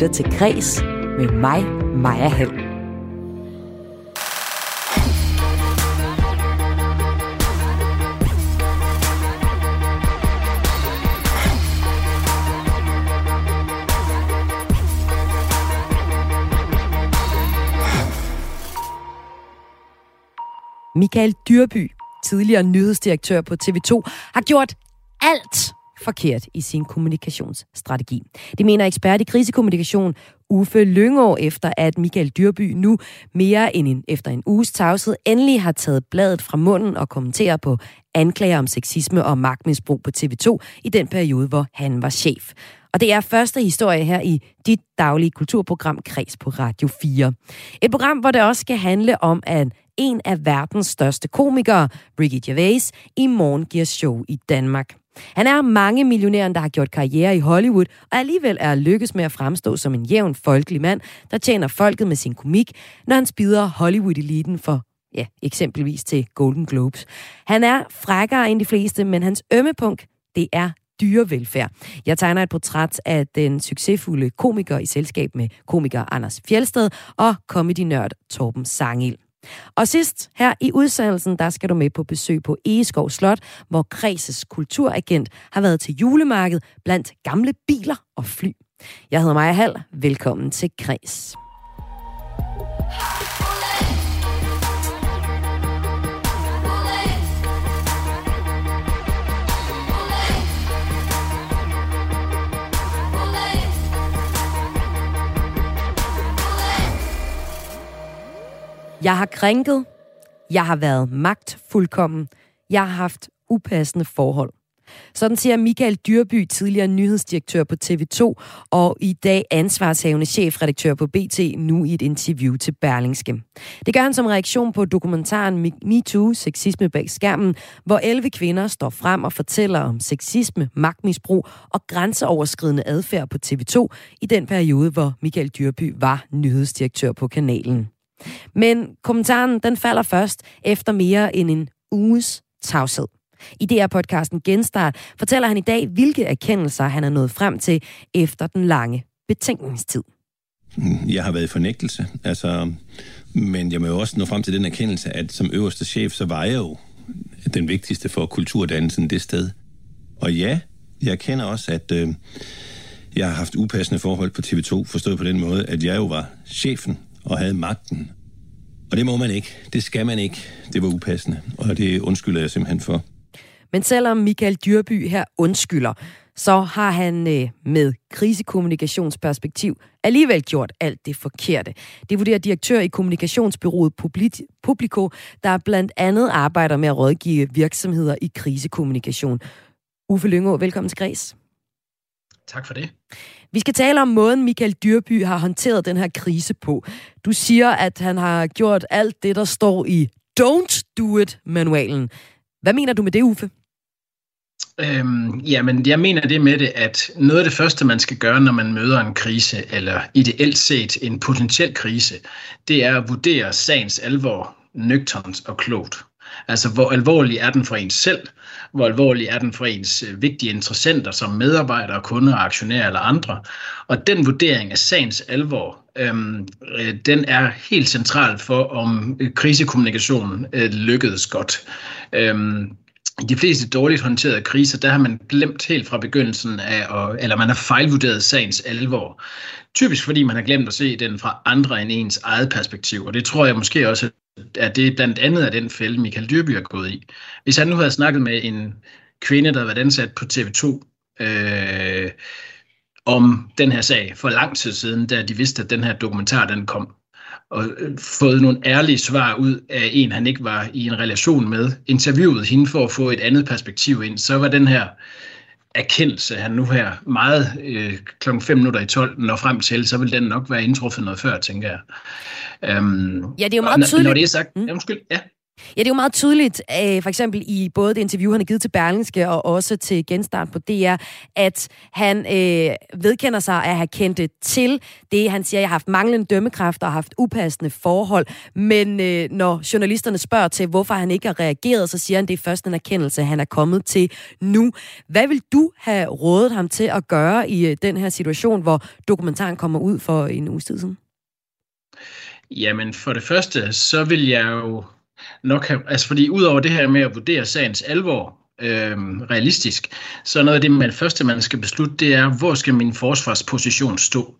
lytter til Græs med mig, Maja Hall. Michael Dyrby, tidligere nyhedsdirektør på TV2, har gjort alt forkert i sin kommunikationsstrategi. Det mener ekspert i krisekommunikation Uffe Lyngå efter, at Michael Dyrby nu mere end en, efter en uges tavshed endelig har taget bladet fra munden og kommenterer på anklager om sexisme og magtmisbrug på TV2 i den periode, hvor han var chef. Og det er første historie her i dit daglige kulturprogram Kreds på Radio 4. Et program, hvor det også skal handle om, at en af verdens største komikere, Ricky Gervais, i morgen giver show i Danmark. Han er mange millionæren, der har gjort karriere i Hollywood, og alligevel er lykkes med at fremstå som en jævn folkelig mand, der tjener folket med sin komik, når han spider Hollywood-eliten for ja, eksempelvis til Golden Globes. Han er frækkere end de fleste, men hans ømmepunkt, det er dyrevelfærd. Jeg tegner et portræt af den succesfulde komiker i selskab med komiker Anders Fjelsted og comedy-nørd Torben Sangil. Og sidst her i udsendelsen, der skal du med på besøg på Egeskov Slot, hvor Kreses kulturagent har været til julemarked blandt gamle biler og fly. Jeg hedder Maja Hall. Velkommen til Kres. Jeg har krænket. Jeg har været magtfuldkommen. Jeg har haft upassende forhold. Sådan siger Michael Dyrby, tidligere nyhedsdirektør på TV2, og i dag ansvarshavende chefredaktør på BT, nu i et interview til Berlingske. Det gør han som reaktion på dokumentaren MeToo, sexisme bag skærmen, hvor 11 kvinder står frem og fortæller om sexisme, magtmisbrug og grænseoverskridende adfærd på TV2 i den periode, hvor Michael Dyrby var nyhedsdirektør på kanalen. Men kommentaren den falder først efter mere end en uges tavshed. I DR-podcasten Genstart fortæller han i dag, hvilke erkendelser han er nået frem til efter den lange betænkningstid. Jeg har været i fornægtelse, altså, men jeg må jo også nå frem til den erkendelse, at som øverste chef, så var jeg jo den vigtigste for kulturdannelsen det sted. Og ja, jeg kender også, at øh, jeg har haft upassende forhold på TV2, forstået på den måde, at jeg jo var chefen og havde magten. Og det må man ikke. Det skal man ikke. Det var upassende, og det undskylder jeg simpelthen for. Men selvom Michael Dyrby her undskylder, så har han øh, med krisekommunikationsperspektiv alligevel gjort alt det forkerte. Det vurderer direktør i kommunikationsbyrået Publico, der blandt andet arbejder med at rådgive virksomheder i krisekommunikation. Uffe Lyngå, velkommen til Græs. Tak for det. Vi skal tale om måden, Michael Dyrby har håndteret den her krise på. Du siger, at han har gjort alt det, der står i Don't Do It-manualen. Hvad mener du med det, Uffe? Øhm, jamen, jeg mener det med det, at noget af det første, man skal gøre, når man møder en krise, eller ideelt set en potentiel krise, det er at vurdere sagens alvor nøgternt og klogt. Altså, hvor alvorlig er den for en selv? Hvor alvorlig er den for ens øh, vigtige interessenter som medarbejdere, kunder, aktionærer eller andre? Og den vurdering af sagens alvor, øhm, øh, den er helt central for, om øh, krisekommunikationen øh, lykkedes godt. Øhm, i de fleste dårligt håndterede kriser, der har man glemt helt fra begyndelsen af, eller man har fejlvurderet sagens alvor. Typisk fordi man har glemt at se den fra andre end ens eget perspektiv, og det tror jeg måske også at det blandt andet er den fælde, Michael Dyrby er gået i. Hvis han nu havde snakket med en kvinde, der havde været ansat på TV2, øh, om den her sag for lang tid siden, da de vidste, at den her dokumentar den kom, og øh, fået nogle ærlige svar ud af en, han ikke var i en relation med, interviewet hende for at få et andet perspektiv ind, så var den her erkendelse, han nu her meget øh, kl. 5 minutter i 12 når frem til, så vil den nok være indtruffet noget før, tænker jeg. Øhm, ja, det er jo meget tydeligt. Når det er sagt, mm. ja, undskyld, ja. Ja, det er jo meget tydeligt, øh, for eksempel i både det interview, han har givet til Berlingske og også til Genstart på DR, at han øh, vedkender sig at have kendt til det. Han siger, at jeg har haft manglende dømmekraft og haft upassende forhold, men øh, når journalisterne spørger til, hvorfor han ikke har reageret, så siger han, at det er først en erkendelse, han er kommet til nu. Hvad vil du have rådet ham til at gøre i øh, den her situation, hvor dokumentaren kommer ud for en uge siden? Jamen, for det første, så vil jeg jo nok have, altså fordi udover det her med at vurdere sagens alvor, øh, realistisk, så noget af det, man første man skal beslutte, det er, hvor skal min forsvarsposition stå?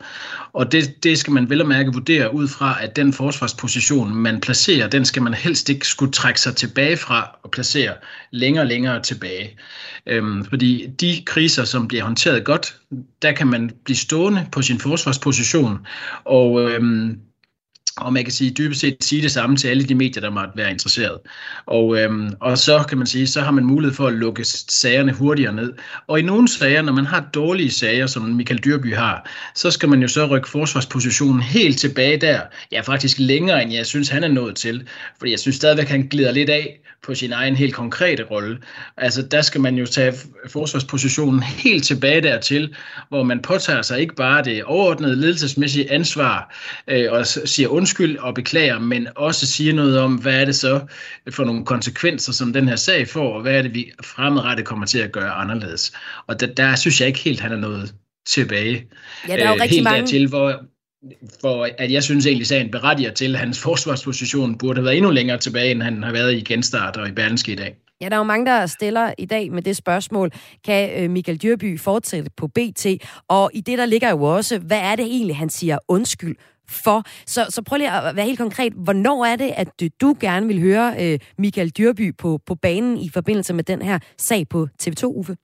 Og det, det skal man vel og mærke vurdere ud fra, at den forsvarsposition, man placerer, den skal man helst ikke skulle trække sig tilbage fra og placere længere og længere tilbage. Øhm, fordi de kriser, som bliver håndteret godt, der kan man blive stående på sin forsvarsposition, og øhm, og man kan sige dybest set sige det samme til alle de medier, der måtte være interesseret. Og, øhm, og så kan man sige, så har man mulighed for at lukke sagerne hurtigere ned. Og i nogle sager, når man har dårlige sager, som Michael Dyrby har, så skal man jo så rykke forsvarspositionen helt tilbage der. Ja, faktisk længere, end jeg synes, han er nået til. Fordi jeg synes stadigvæk, han glider lidt af på sin egen helt konkrete rolle. Altså der skal man jo tage forsvarspositionen helt tilbage dertil, hvor man påtager sig ikke bare det overordnede ledelsesmæssige ansvar øh, og siger undskyld og beklager, men også siger noget om, hvad er det så for nogle konsekvenser, som den her sag får, og hvad er det, vi fremadrettet kommer til at gøre anderledes. Og der, der synes jeg ikke helt, han er noget tilbage. Ja, der er jo øh, rigtig helt mange... dertil, hvor, hvor at jeg synes egentlig, sagen berettiger til, at hans forsvarsposition burde have været endnu længere tilbage, end han har været i genstart og i Berlingske i dag. Ja, der er jo mange, der stiller i dag med det spørgsmål, kan øh, Michael Dyrby fortsætte på BT? Og i det, der ligger jo også, hvad er det egentlig, han siger undskyld for? Så, så prøv lige at være helt konkret. Hvornår er det, at du gerne vil høre øh, Michael Dyrby på, på banen i forbindelse med den her sag på TV2, Uffe?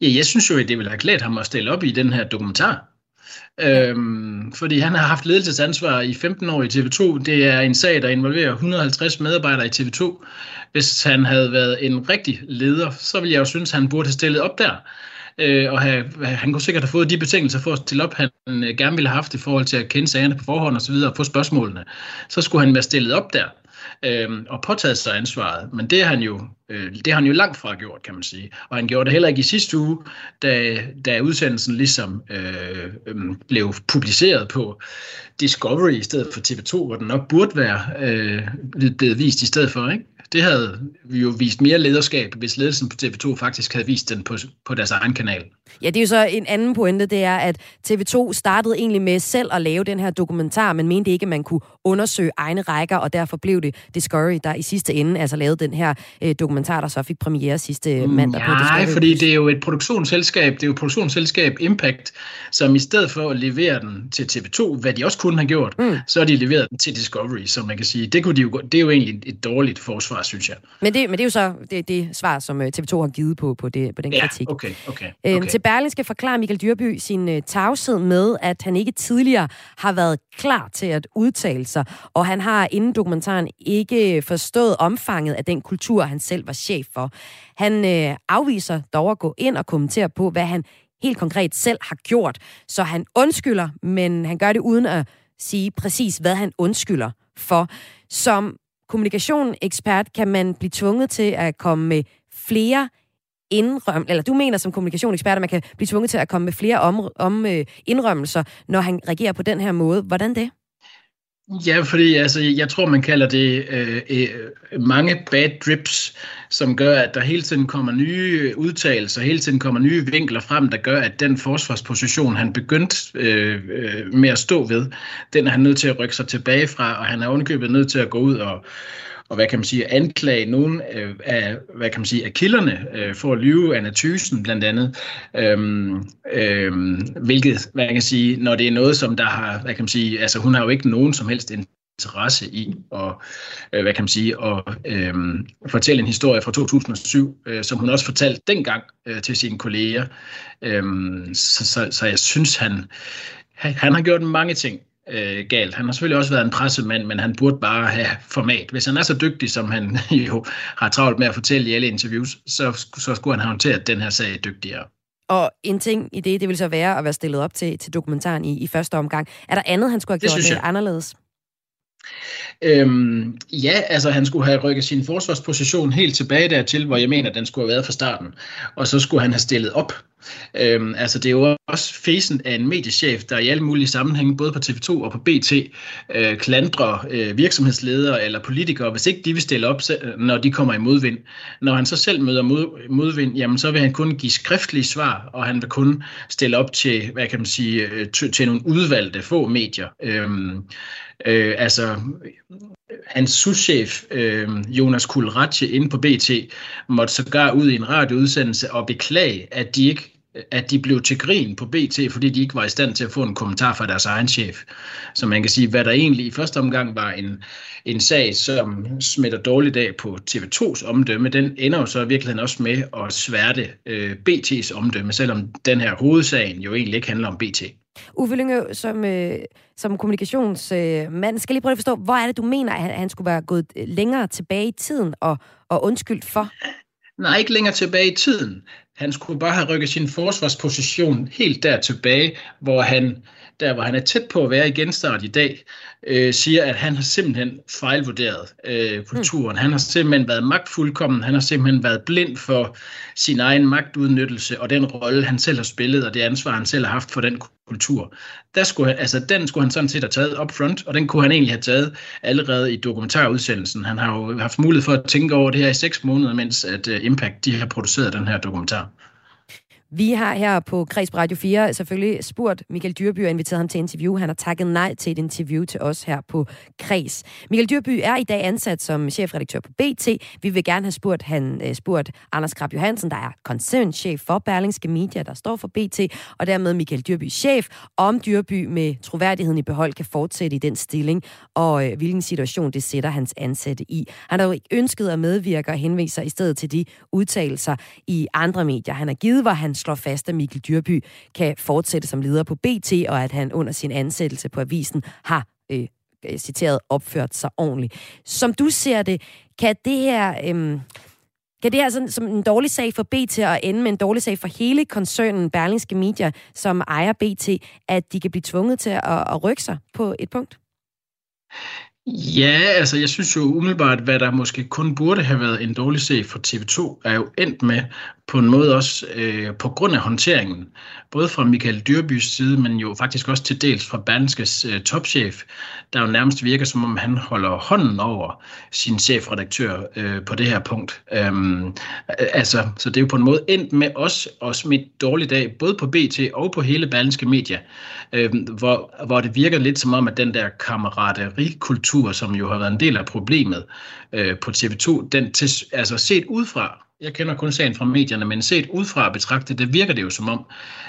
Ja, jeg synes jo, at det ville have klædt ham at stille op i den her dokumentar. Øhm, fordi han har haft ledelsesansvar i 15 år i TV2. Det er en sag, der involverer 150 medarbejdere i TV2. Hvis han havde været en rigtig leder, så ville jeg jo synes, at han burde have stillet op der. Øh, og have, han kunne sikkert have fået de betingelser for at stille op, han øh, gerne ville have haft i forhold til at kende sagerne på forhånd og så videre på spørgsmålene. Så skulle han være stillet op der øh, og påtaget sig ansvaret. Men det har han jo øh, det har han jo langt fra gjort, kan man sige. Og han gjorde det heller ikke i sidste uge, da, da udsendelsen ligesom øh, øh, blev publiceret på Discovery i stedet for TV2, hvor den nok burde være øh, blevet vist i stedet for, ikke? Det havde vi jo vist mere lederskab, hvis ledelsen på TV2 faktisk havde vist den på, på deres egen kanal. Ja, det er jo så en anden pointe, det er, at TV2 startede egentlig med selv at lave den her dokumentar, men mente ikke, at man kunne undersøge egne rækker, og derfor blev det Discovery, der i sidste ende altså lavede den her øh, dokumentar, der så fik premiere sidste mandag ja, på Discovery. Nej, fordi det er jo et produktionsselskab, det er jo et produktionsselskab Impact, som i stedet for at levere den til TV2, hvad de også kunne have gjort, mm. så har de leveret den til Discovery, som man kan sige, det, kunne de jo, det er jo egentlig et dårligt forsvar, synes jeg. Men det, men det er jo så det, det svar, som øh, TV2 har givet på, på, det, på den ja, kritik. okay, okay, øhm, okay. Til Berlingske skal forklare Michael Dyrby sin øh, tavshed med, at han ikke tidligere har været klar til at udtale sig, og han har inden dokumentaren ikke forstået omfanget af den kultur, han selv var chef for. Han øh, afviser dog at gå ind og kommentere på, hvad han helt konkret selv har gjort. Så han undskylder, men han gør det uden at sige præcis, hvad han undskylder for. Som kommunikationsekspert kan man blive tvunget til at komme med flere indrøm, eller du mener som kommunikationsekspert, at man kan blive tvunget til at komme med flere om, om øh, indrømmelser, når han reagerer på den her måde. Hvordan det? Ja, fordi altså, jeg tror, man kalder det øh, øh, mange bad drips, som gør, at der hele tiden kommer nye udtalelser, hele tiden kommer nye vinkler frem, der gør, at den forsvarsposition, han begyndte øh, øh, med at stå ved, den er han nødt til at rykke sig tilbage fra, og han er ovenkøbet nødt til at gå ud og, og hvad kan man sige, anklage nogle øh, af, hvad kan man sige, af kilderne øh, for at lyve, Anna Thysen blandt andet, øhm, øhm, hvilket, hvad kan man sige, når det er noget, som der har, hvad kan man sige, altså hun har jo ikke nogen som helst interesse i at, øh, hvad kan man sige, at øh, fortælle en historie fra 2007, øh, som hun også fortalte dengang øh, til sine kolleger. Øh, så, så, så jeg synes, han, han har gjort mange ting øh, galt. Han har selvfølgelig også været en pressemand, men han burde bare have format. Hvis han er så dygtig, som han jo har travlt med at fortælle i alle interviews, så, så skulle han have håndteret den her sag dygtigere. Og en ting i det, det vil så være at være stillet op til, til dokumentaren i, i første omgang. Er der andet, han skulle have gjort det anderledes? Øhm, ja, altså han skulle have rykket sin forsvarsposition helt tilbage dertil, hvor jeg mener, den skulle have været fra starten. Og så skulle han have stillet op. Øhm, altså det er jo også fesen af en mediechef, der i alle mulige sammenhænge, både på TV2 og på BT, øh, klandrer øh, virksomhedsledere eller politikere, hvis ikke de vil stille op, øh, når de kommer i modvind. Når han så selv møder mod, modvind, jamen så vil han kun give skriftlige svar, og han vil kun stille op til, hvad kan man sige, øh, til, til nogle udvalgte få medier. Øhm, Øh, altså, hans souschef, øh, Jonas Kulratje, inde på BT, måtte sågar ud i en radioudsendelse og beklage, at de ikke at de blev til grin på BT, fordi de ikke var i stand til at få en kommentar fra deres egen chef. Så man kan sige, hvad der egentlig i første omgang var en, en sag, som smitter dårligt af på TV2's omdømme, den ender jo så i virkeligheden også med at sværte øh, BT's omdømme, selvom den her hovedsagen jo egentlig ikke handler om BT. Uffe Lyngø, som, øh, som kommunikationsmand, øh, skal lige prøve at forstå, hvor er det, du mener, at han skulle være gået øh, længere tilbage i tiden og, og undskyldt for? Nej, ikke længere tilbage i tiden. Han skulle bare have rykket sin forsvarsposition helt der tilbage, hvor han, der hvor han er tæt på at være i genstart i dag, øh, siger, at han har simpelthen fejlvurderet øh, kulturen. Mm. Han har simpelthen været magtfuldkommen, han har simpelthen været blind for sin egen magtudnyttelse og den rolle, han selv har spillet, og det ansvar, han selv har haft for den kultur. Der skulle, altså, den skulle han sådan set have taget up front, og den kunne han egentlig have taget allerede i dokumentarudsendelsen. Han har jo haft mulighed for at tænke over det her i seks måneder, mens at uh, Impact de har produceret den her dokumentar. Vi har her på Kreds Radio 4 selvfølgelig spurgt Michael Dyrby og inviteret ham til interview. Han har takket nej til et interview til os her på Kreds. Michael Dyrby er i dag ansat som chefredaktør på BT. Vi vil gerne have spurgt, han, øh, spurgt Anders Krab Johansen, der er koncernchef for Berlingske Media, der står for BT, og dermed Michael Dyrby chef, om Dyrby med troværdigheden i behold kan fortsætte i den stilling, og øh, hvilken situation det sætter hans ansatte i. Han har jo ikke ønsket at medvirke og henvise sig i stedet til de udtalelser i andre medier. Han har givet, hvor han slår fast, at Mikkel Dyrby kan fortsætte som leder på BT, og at han under sin ansættelse på avisen har øh, øh, citeret opført sig ordentligt. Som du ser det, kan det her... Øh, kan det her sådan, som en dårlig sag for BT at ende med en dårlig sag for hele koncernen Berlingske Media, som ejer BT, at de kan blive tvunget til at, at rykke sig på et punkt? Ja, altså jeg synes jo umiddelbart, hvad der måske kun burde have været en dårlig sag for TV2, er jo endt med på en måde også øh, på grund af håndteringen, både fra Michael Dyrbys side, men jo faktisk også til dels fra Berlingskes øh, topchef, der jo nærmest virker som om han holder hånden over sin chefredaktør øh, på det her punkt. Øhm, altså, så det er jo på en måde endt med os og smidt dårlig dag, både på BT og på hele Berlingske Media, øh, hvor, hvor det virker lidt som om, at den der kammerateri-kultur, som jo har været en del af problemet øh, på TV2, den til, altså set udefra, jeg kender kun sagen fra medierne, men set udefra betragtet, det virker det jo som om,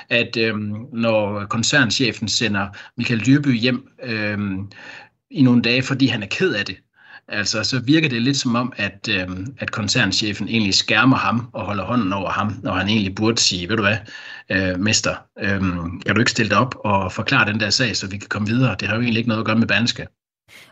at øh, når koncernchefen sender Michael Dyrby hjem øh, i nogle dage, fordi han er ked af det, altså så virker det lidt som om, at, øh, at koncernchefen egentlig skærmer ham og holder hånden over ham, når han egentlig burde sige, ved du hvad, øh, mester, øh, kan du ikke stille dig op og forklare den der sag, så vi kan komme videre? Det har jo egentlig ikke noget at gøre med Banske.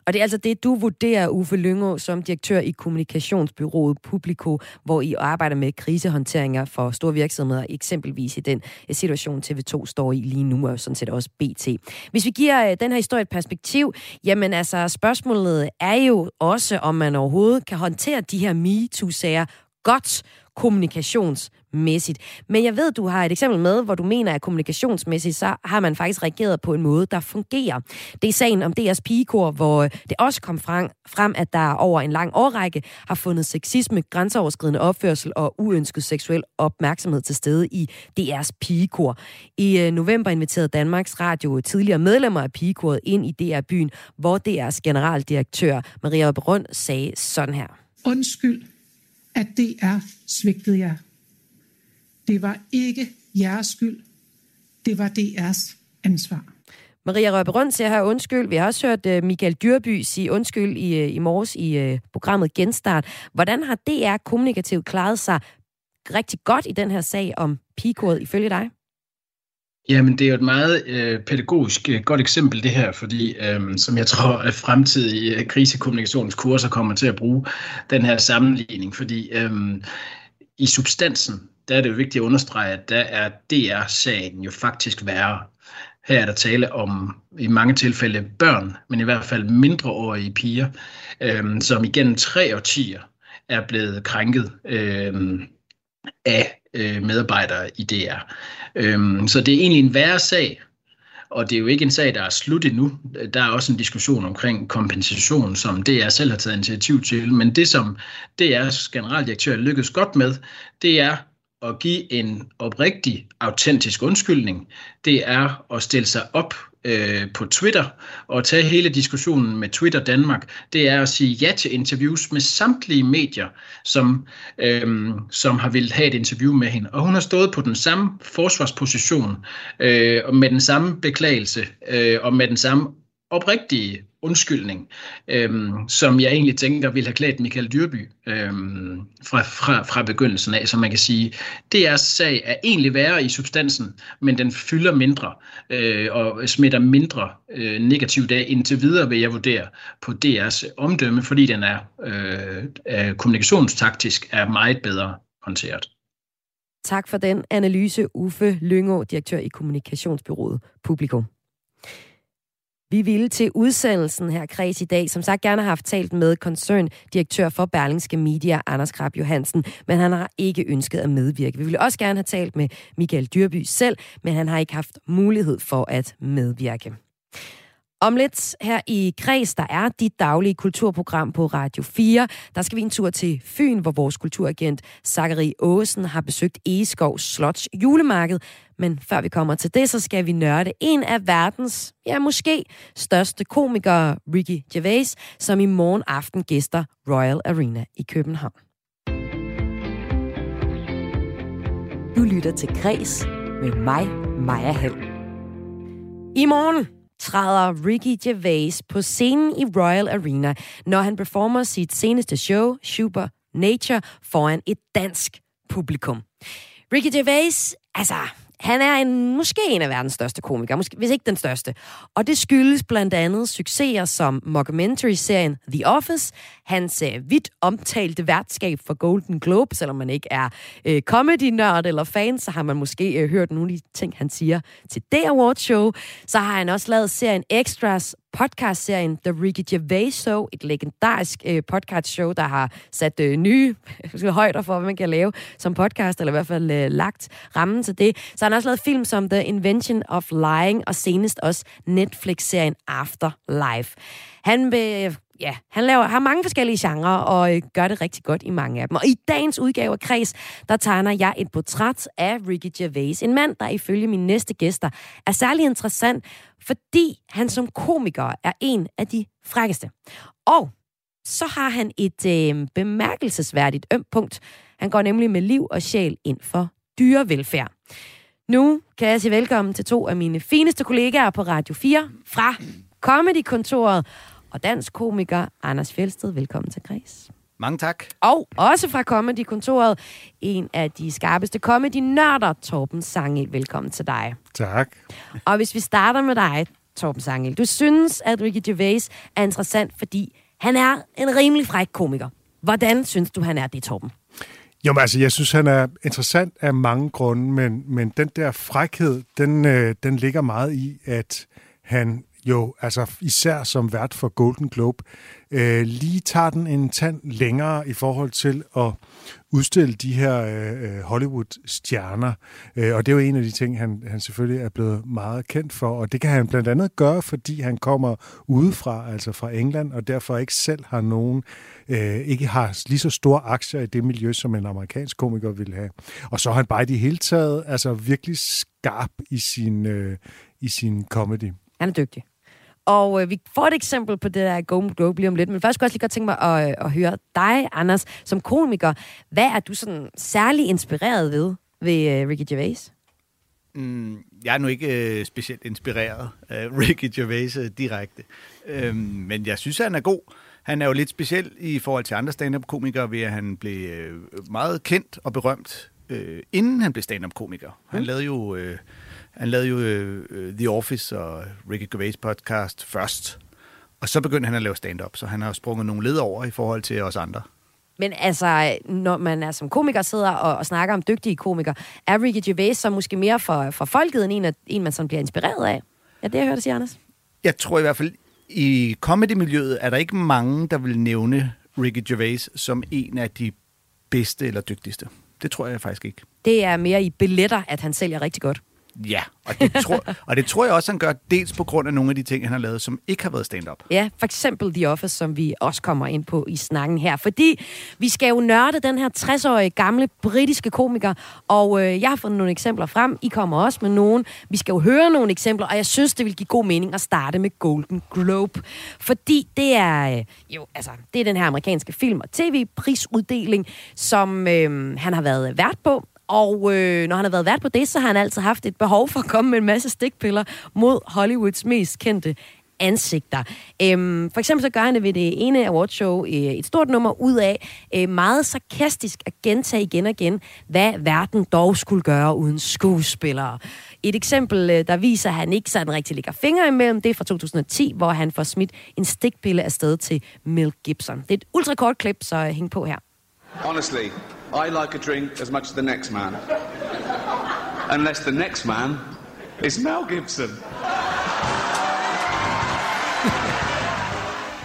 Og det er altså det, du vurderer, Uffe Lyngå, som direktør i kommunikationsbyrået Publico, hvor I arbejder med krisehåndteringer for store virksomheder, eksempelvis i den eh, situation, TV2 står i lige nu, og sådan set også BT. Hvis vi giver eh, den her historie et perspektiv, jamen altså spørgsmålet er jo også, om man overhovedet kan håndtere de her MeToo-sager godt kommunikations kommunikationsmæssigt. Men jeg ved, du har et eksempel med, hvor du mener, at kommunikationsmæssigt, så har man faktisk reageret på en måde, der fungerer. Det er sagen om DR's pigekor, hvor det også kom frem, at der over en lang årrække har fundet sexisme, grænseoverskridende opførsel og uønsket seksuel opmærksomhed til stede i DR's pigekor. I øh, november inviterede Danmarks Radio tidligere medlemmer af pigekoret ind i DR-byen, hvor DR's generaldirektør Maria Brønd sagde sådan her. Undskyld at det er svigtet jer. Det var ikke jeres skyld. Det var DR's ansvar. Maria Røberund siger her undskyld. Vi har også hørt uh, Michael Dyrby sige undskyld i, uh, i morges i uh, programmet Genstart. Hvordan har DR kommunikativt klaret sig rigtig godt i den her sag om pigekodet ifølge dig? Jamen, det er jo et meget øh, pædagogisk øh, godt eksempel, det her, fordi øh, som jeg tror, at fremtidige øh, krisekommunikationskurser kommer til at bruge den her sammenligning, fordi øh, i substansen, der er det jo vigtigt at understrege, at der er DR-sagen jo faktisk værre. Her er der tale om i mange tilfælde børn, men i hvert fald mindreårige piger, øh, som igennem tre årtier er blevet krænket øh, af øh, medarbejdere i DR. Øh, så det er egentlig en værre sag, og det er jo ikke en sag, der er slut endnu. Der er også en diskussion omkring kompensation, som DR selv har taget initiativ til. Men det, som DR's generaldirektør lykkedes godt med, det er at give en oprigtig, autentisk undskyldning. Det er at stille sig op øh, på Twitter og tage hele diskussionen med Twitter Danmark, det er at sige ja til interviews med samtlige medier, som, øh, som har ville have et interview med hende. Og hun har stået på den samme forsvarsposition, øh, og med den samme beklagelse, øh, og med den samme oprigtige undskyldning, øhm, som jeg egentlig tænker ville have klædt Michael Dyrby øhm, fra, fra, fra begyndelsen af, så man kan sige, det er sag er egentlig værre i substansen, men den fylder mindre øh, og smitter mindre øh, negativt af indtil videre, vil jeg vurdere på DR's omdømme, fordi den er øh, kommunikationstaktisk er meget bedre håndteret. Tak for den analyse, Uffe Lyngå, direktør i kommunikationsbyrået Publikum. Vi ville til udsendelsen her kreds i dag, som sagt gerne har haft talt med koncerndirektør for Berlingske Media, Anders Krab Johansen, men han har ikke ønsket at medvirke. Vi ville også gerne have talt med Michael Dyrby selv, men han har ikke haft mulighed for at medvirke. Om lidt her i Græs, der er dit daglige kulturprogram på Radio 4. Der skal vi en tur til Fyn, hvor vores kulturagent Zachary Åsen har besøgt Egeskov Slots julemarked. Men før vi kommer til det, så skal vi nørde en af verdens, ja måske, største komikere, Ricky Gervais, som i morgen aften gæster Royal Arena i København. Du lytter til Græs med mig, Maja Hall. I morgen træder Ricky Gervais på scenen i Royal Arena, når han performer sit seneste show, Super Nature, foran et dansk publikum. Ricky Gervais, altså, han er en, måske en af verdens største komikere, måske, hvis ikke den største. Og det skyldes blandt andet succeser som mockumentary-serien The Office, hans øh, vidt omtalte værtskab for Golden Globe, selvom man ikke er øh, comedy-nørd eller fan, så har man måske øh, hørt nogle af de ting, han siger til det Award Show. Så har han også lavet serien Extras, podcastserien The Ricky Gervais Show, et legendarisk øh, podcast-show, der har sat øh, nye højder for, hvad man kan lave som podcast, eller i hvert fald øh, lagt rammen til det. Så han har også lavet film som The Invention of Lying, og senest også Netflix-serien After Life. Han vil ja, han laver, har mange forskellige genrer og øh, gør det rigtig godt i mange af dem. Og i dagens udgave af Kreds, der tegner jeg et portræt af Ricky Gervais. En mand, der ifølge mine næste gæster er særlig interessant, fordi han som komiker er en af de frækkeste. Og så har han et øh, bemærkelsesværdigt ømt punkt. Han går nemlig med liv og sjæl ind for dyrevelfærd. Nu kan jeg sige velkommen til to af mine fineste kollegaer på Radio 4 fra Comedy-kontoret og dansk komiker Anders Fjeldsted. Velkommen til Græs. Mange tak. Og også fra Comedy-kontoret, en af de skarpeste comedy-nørder, Torben Sangel. Velkommen til dig. Tak. Og hvis vi starter med dig, Torben Sangel. Du synes, at Ricky Gervais er interessant, fordi han er en rimelig fræk komiker. Hvordan synes du, han er det, Torben? Jo, men altså, jeg synes, han er interessant af mange grunde, men, men den der frækhed, den, øh, den ligger meget i, at han jo, altså især som vært for Golden Globe, øh, lige tager den en tand længere i forhold til at udstille de her øh, Hollywood-stjerner. Øh, og det er jo en af de ting, han, han selvfølgelig er blevet meget kendt for. Og det kan han blandt andet gøre, fordi han kommer udefra, altså fra England, og derfor ikke selv har nogen, øh, ikke har lige så store aktier i det miljø, som en amerikansk komiker ville have. Og så er han bare i det hele taget altså virkelig skarp i sin, øh, i sin comedy. Han er dygtig. Og øh, vi får et eksempel på det der Golden Globe lige om lidt, men først kunne jeg også lige godt tænke mig at, øh, at høre dig, Anders, som komiker. Hvad er du sådan særlig inspireret ved ved øh, Ricky Gervais? Mm, jeg er nu ikke øh, specielt inspireret af Ricky Gervais øh, direkte, øhm, men jeg synes, han er god. Han er jo lidt speciel i forhold til andre stand-up-komikere, ved at han blev øh, meget kendt og berømt, øh, inden han blev stand-up-komiker. Han mm. lavede jo... Øh, han lavede jo uh, The Office og Ricky Gervais podcast først. Og så begyndte han at lave stand-up, så han har sprunget nogle led over i forhold til os andre. Men altså, når man er som komiker sidder og, og snakker om dygtige komikere, er Ricky Gervais så måske mere for, for folket, end en, en man sådan bliver inspireret af? Ja, det jeg hørte sige, Anders. Jeg tror i hvert fald, i comedy-miljøet er der ikke mange, der vil nævne Ricky Gervais som en af de bedste eller dygtigste. Det tror jeg faktisk ikke. Det er mere i billetter, at han sælger rigtig godt. Ja, og det, tror, og det tror jeg også, han gør dels på grund af nogle af de ting, han har lavet, som ikke har været stand-up. Ja, for eksempel The Office, som vi også kommer ind på i snakken her. Fordi vi skal jo nørde den her 60-årige gamle britiske komiker, og øh, jeg har fundet nogle eksempler frem. I kommer også med nogen. Vi skal jo høre nogle eksempler, og jeg synes, det vil give god mening at starte med Golden Globe. Fordi det er øh, jo, altså, det er den her amerikanske film- og tv-prisuddeling, som øh, han har været vært på, og øh, når han har været vært på det, så har han altid haft et behov for at komme med en masse stikpiller mod Hollywoods mest kendte ansigter. Øhm, for eksempel så gør han det ved det ene awardshow øh, et stort nummer ud af øh, meget sarkastisk at gentage igen og igen, hvad verden dog skulle gøre uden skuespillere. Et eksempel, øh, der viser, at han ikke sådan rigtig ligger fingre imellem, det er fra 2010, hvor han får smidt en stikpille afsted til Mel Gibson. Det er et ultrakort klip, så øh, hæng på her. Honestly, I like a drink as much as the next man. Unless the next man is Mel Gibson.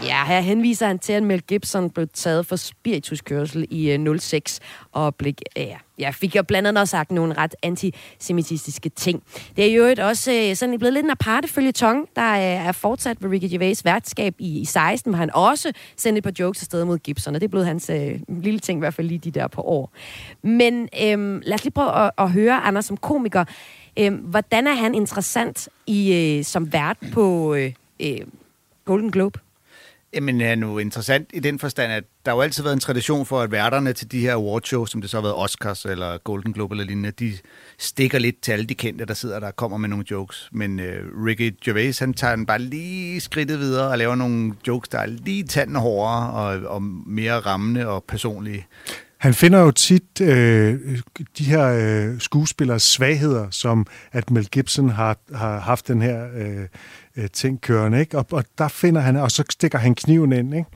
Ja, her henviser han til, at Mel Gibson blev taget for spirituskørsel i 06 og blev, ja, ja, fik jo blandt andet også sagt nogle ret antisemitistiske ting. Det er jo et også uh, sådan blevet lidt en aparte følgetong, der øh, er fortsat ved Ricky Gervais værtskab i, i 16, hvor han også sendte et par jokes afsted mod Gibson, og det er blevet hans øh, lille ting, i hvert fald lige de der på år. Men øh, lad os lige prøve at, at høre Anders som komiker. Øh, hvordan er han interessant i øh, som vært på øh, øh, Golden Globe? Jamen, er nu interessant i den forstand, at der har jo altid været en tradition for, at værterne til de her awardshows, som det så har været Oscars eller Golden Globe eller lignende, de stikker lidt til alle de kendte, der sidder der og kommer med nogle jokes. Men uh, Ricky Gervais, han tager den bare lige skridtet videre og laver nogle jokes, der er lige tanden hårdere og, og mere rammende og personlige. Han finder jo tit øh, de her øh, skuespillers svagheder, som at Mel Gibson har, har haft den her øh, øh, ting kørende, ikke? Og, og der finder han, og så stikker han kniven ind, ikke?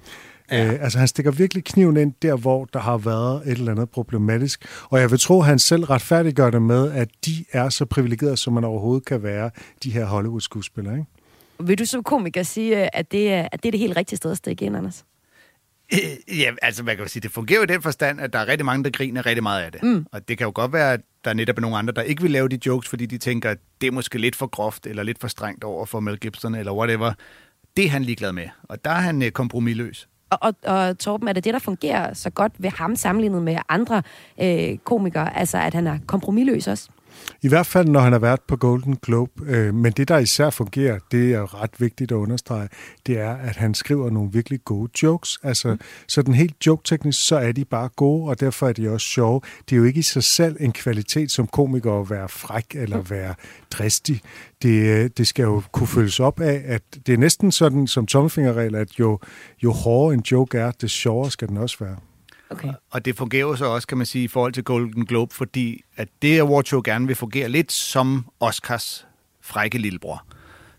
Ja. Øh, altså han stikker virkelig kniven ind der, hvor der har været et eller andet problematisk. Og jeg vil tro, at han selv retfærdiggør det med, at de er så privilegerede, som man overhovedet kan være, de her Hollywood-skuespillere. Ikke? Vil du som komiker sige, at det, er, at det er det helt rigtige sted at stikke ind, Anders? Øh, ja, altså man kan jo sige, det fungerer jo i den forstand, at der er rigtig mange, der griner rigtig meget af det. Mm. Og det kan jo godt være, at der er netop nogle andre, der ikke vil lave de jokes, fordi de tænker, at det er måske lidt for groft, eller lidt for strengt over for Mel Gibson, eller whatever. Det er han ligeglad med, og der er han øh, kompromilløs. Og, og, og Torben, er det det, der fungerer så godt ved ham sammenlignet med andre øh, komikere? Altså, at han er kompromilløs også? I hvert fald, når han har været på Golden Globe. Øh, men det, der især fungerer, det er ret vigtigt at understrege, det er, at han skriver nogle virkelig gode jokes. Altså, mm. sådan helt joke-teknisk, så er de bare gode, og derfor er de også sjove. Det er jo ikke i sig selv en kvalitet som komiker at være fræk eller mm. være dristig. Det, det skal jo kunne følges op af, at det er næsten sådan som tommelfingerregel, at jo, jo hårdere en joke er, det sjovere skal den også være. Okay. Og det fungerer jo så også, kan man sige, i forhold til Golden Globe, fordi at det awardshow gerne vil fungere lidt som Oscars frække lillebror.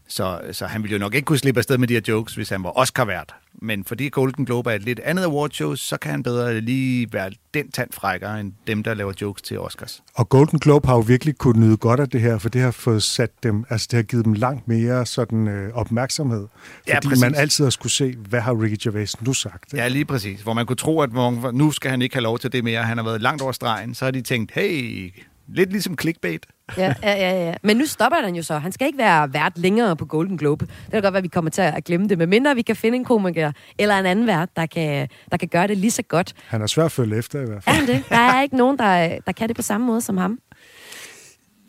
Så, så han ville jo nok ikke kunne slippe afsted med de her jokes, hvis han var Oscar-vært. Men fordi Golden Globe er et lidt andet awardshow, så kan han bedre lige være den tand frækkere end dem, der laver jokes til Oscars. Og Golden Globe har jo virkelig kunnet nyde godt af det her, for det har fået sat dem, altså det har givet dem langt mere sådan øh, opmærksomhed. Ja, fordi præcis. man altid har skulle se, hvad har Ricky Gervais nu sagt? Ja, lige præcis. Hvor man kunne tro, at nu skal han ikke have lov til det mere. Han har været langt over stregen. Så har de tænkt, hey, lidt ligesom clickbait. Ja, ja, ja, ja. Men nu stopper den jo så. Han skal ikke være vært længere på Golden Globe. Det kan godt være, at vi kommer til at glemme det. Men mindre vi kan finde en komiker eller en anden vært, der kan, der kan gøre det lige så godt. Han er svær at følge efter i hvert fald. Er han det? Der er ikke nogen, der, der kan det på samme måde som ham.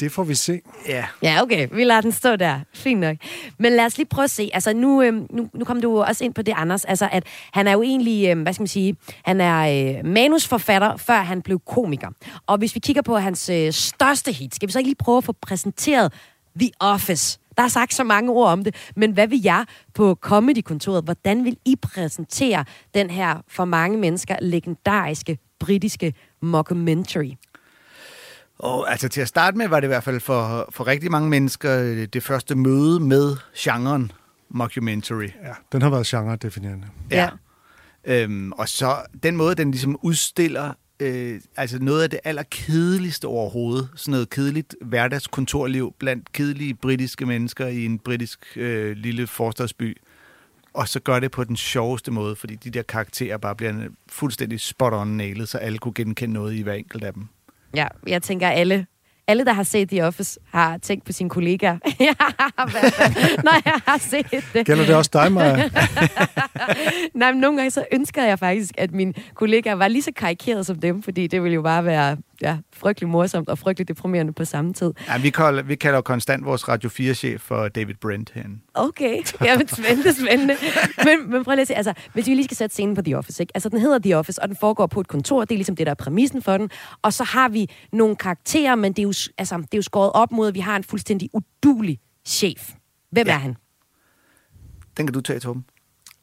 Det får vi se. Ja. Ja, okay. Vi lader den stå der. Fint nok. Men lad os lige prøve at se. Altså, nu, øh, nu, nu kom du også ind på det, Anders. Altså, at han er jo egentlig, øh, hvad skal man sige, han er øh, manusforfatter, før han blev komiker. Og hvis vi kigger på hans øh, største hit, skal vi så ikke lige prøve at få præsenteret The Office? Der er sagt så mange ord om det, men hvad vil jeg på Comedy-kontoret? Hvordan vil I præsentere den her for mange mennesker legendariske britiske mockumentary? Og altså til at starte med var det i hvert fald for, for rigtig mange mennesker øh, det første møde med genren mockumentary. Ja, den har været genre-definerende. Ja. Øhm, og så den måde, den ligesom udstiller øh, altså noget af det allerkedeligste overhovedet. Sådan noget kedeligt hverdagskontorliv blandt kedelige britiske mennesker i en britisk øh, lille forstadsby. Og så gør det på den sjoveste måde, fordi de der karakterer bare bliver fuldstændig spot on nailet, så alle kunne genkende noget i hver enkelt af dem. Ja, jeg tænker, alle alle, der har set The Office, har tænkt på sine kollegaer. Når jeg har set det. Gælder det også dig, Maja? Nej, men nogle gange så ønsker jeg faktisk, at mine kollegaer var lige så karikeret som dem, fordi det ville jo bare være ja, frygtelig morsomt og frygtelig deprimerende på samme tid. Ja, vi kalder, vi kalder konstant vores Radio 4-chef for David Brent hen. Okay, ja, men spændende, spændende. Men, men prøv lige at se, altså, hvis vi lige skal sætte scenen på The Office, ikke? Altså, den hedder The Office, og den foregår på et kontor, det er ligesom det, der er præmissen for den. Og så har vi nogle karakterer, men det er jo, altså, det er jo skåret op mod, at vi har en fuldstændig udulig chef. Hvem ja. er han? Den kan du tage, Torben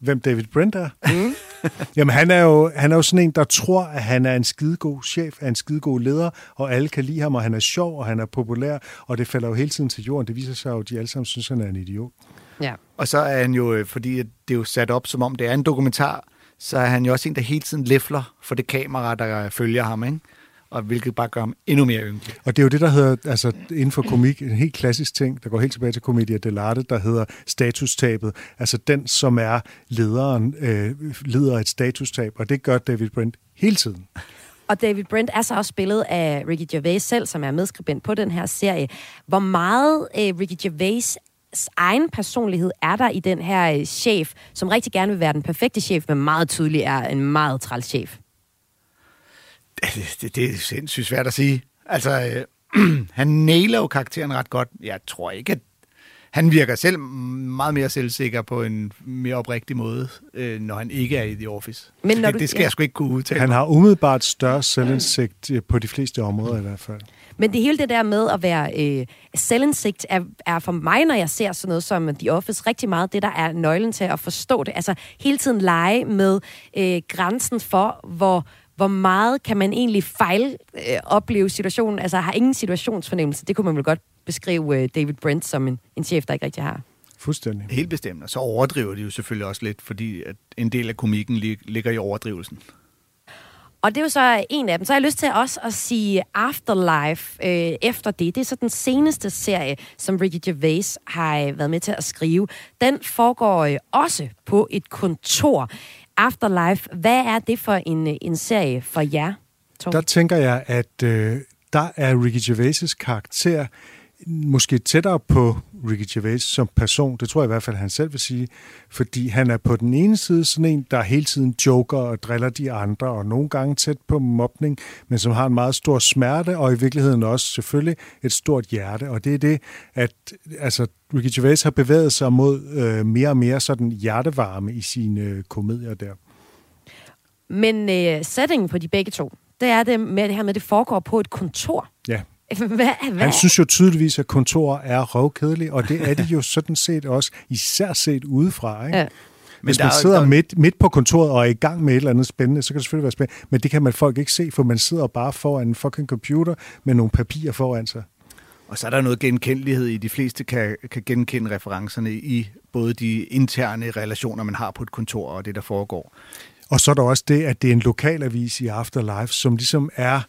hvem David Brent er. Mm. Jamen, han er, jo, han er jo sådan en, der tror, at han er en skidegod chef, er en skidegod leder, og alle kan lide ham, og han er sjov, og han er populær, og det falder jo hele tiden til jorden. Det viser sig jo, at de alle sammen synes, at han er en idiot. Ja. Og så er han jo, øh, fordi det er jo sat op, som om det er en dokumentar, så er han jo også en, der hele tiden læfler for det kamera, der følger ham, ikke? Og hvilket bare gør ham endnu mere yngre. Og det er jo det, der hedder, altså inden for komik, en helt klassisk ting, der går helt tilbage til Commedia dell'arte, der hedder statustabet. Altså den, som er lederen, øh, leder et statustab, og det gør David Brent hele tiden. Og David Brent er så også spillet af Ricky Gervais selv, som er medskribent på den her serie. Hvor meget øh, Ricky Gervais egen personlighed er der i den her øh, chef, som rigtig gerne vil være den perfekte chef, men meget tydeligt er en meget træls chef? Det, det, er sindssygt svært at sige. Altså, øh, han nailer jo karakteren ret godt. Jeg tror ikke, at han virker selv meget mere selvsikker på en mere oprigtig måde, øh, når han ikke er i The Office. Men når det, du, det skal ja. jeg sgu ikke kunne udtale. Han har umiddelbart større selvindsigt øh, på de fleste områder i hvert fald. Men det hele det der med at være øh, selvindsigt er, er for mig, når jeg ser sådan noget som The Office, rigtig meget det, der er nøglen til at forstå det. Altså hele tiden lege med øh, grænsen for, hvor hvor meget kan man egentlig fejl øh, opleve situationen? Altså har ingen situationsfornemmelse. Det kunne man vel godt beskrive øh, David Brent som en, en chef, der ikke rigtig har. Fuldstændig. Helt bestemt. Og så overdriver de jo selvfølgelig også lidt, fordi at en del af komikken ligger i overdrivelsen. Og det er jo så en af dem. Så har jeg lyst til også at sige Afterlife øh, efter det. Det er så den seneste serie, som Ricky Gervais har øh, været med til at skrive. Den foregår øh, også på et kontor. Afterlife, hvad er det for en, en serie for jer? Tom? Der tænker jeg, at øh, der er Ricky Gervais' karakter måske tættere på Ricky Gervais som person. Det tror jeg i hvert fald, han selv vil sige. Fordi han er på den ene side sådan en, der hele tiden joker og driller de andre, og nogle gange tæt på mobning, men som har en meget stor smerte, og i virkeligheden også selvfølgelig et stort hjerte. Og det er det, at altså, Ricky Gervais har bevæget sig mod øh, mere og mere sådan hjertevarme i sine øh, komedier der. Men øh, settingen på de begge to, det er det med det her med, at det foregår på et kontor. Hvad, hvad? Han synes jo tydeligvis, at kontorer er røvkedelige, og det er de jo sådan set også, især set udefra. Ikke? Ja. Hvis man sidder der... midt, midt på kontoret og er i gang med et eller andet spændende, så kan det selvfølgelig være spændende, men det kan man folk ikke se, for man sidder bare foran en fucking computer med nogle papirer foran sig. Og så er der noget genkendelighed i, de fleste kan, kan genkende referencerne i både de interne relationer, man har på et kontor og det, der foregår. Og så er der også det, at det er en lokalavis i Afterlife, som ligesom er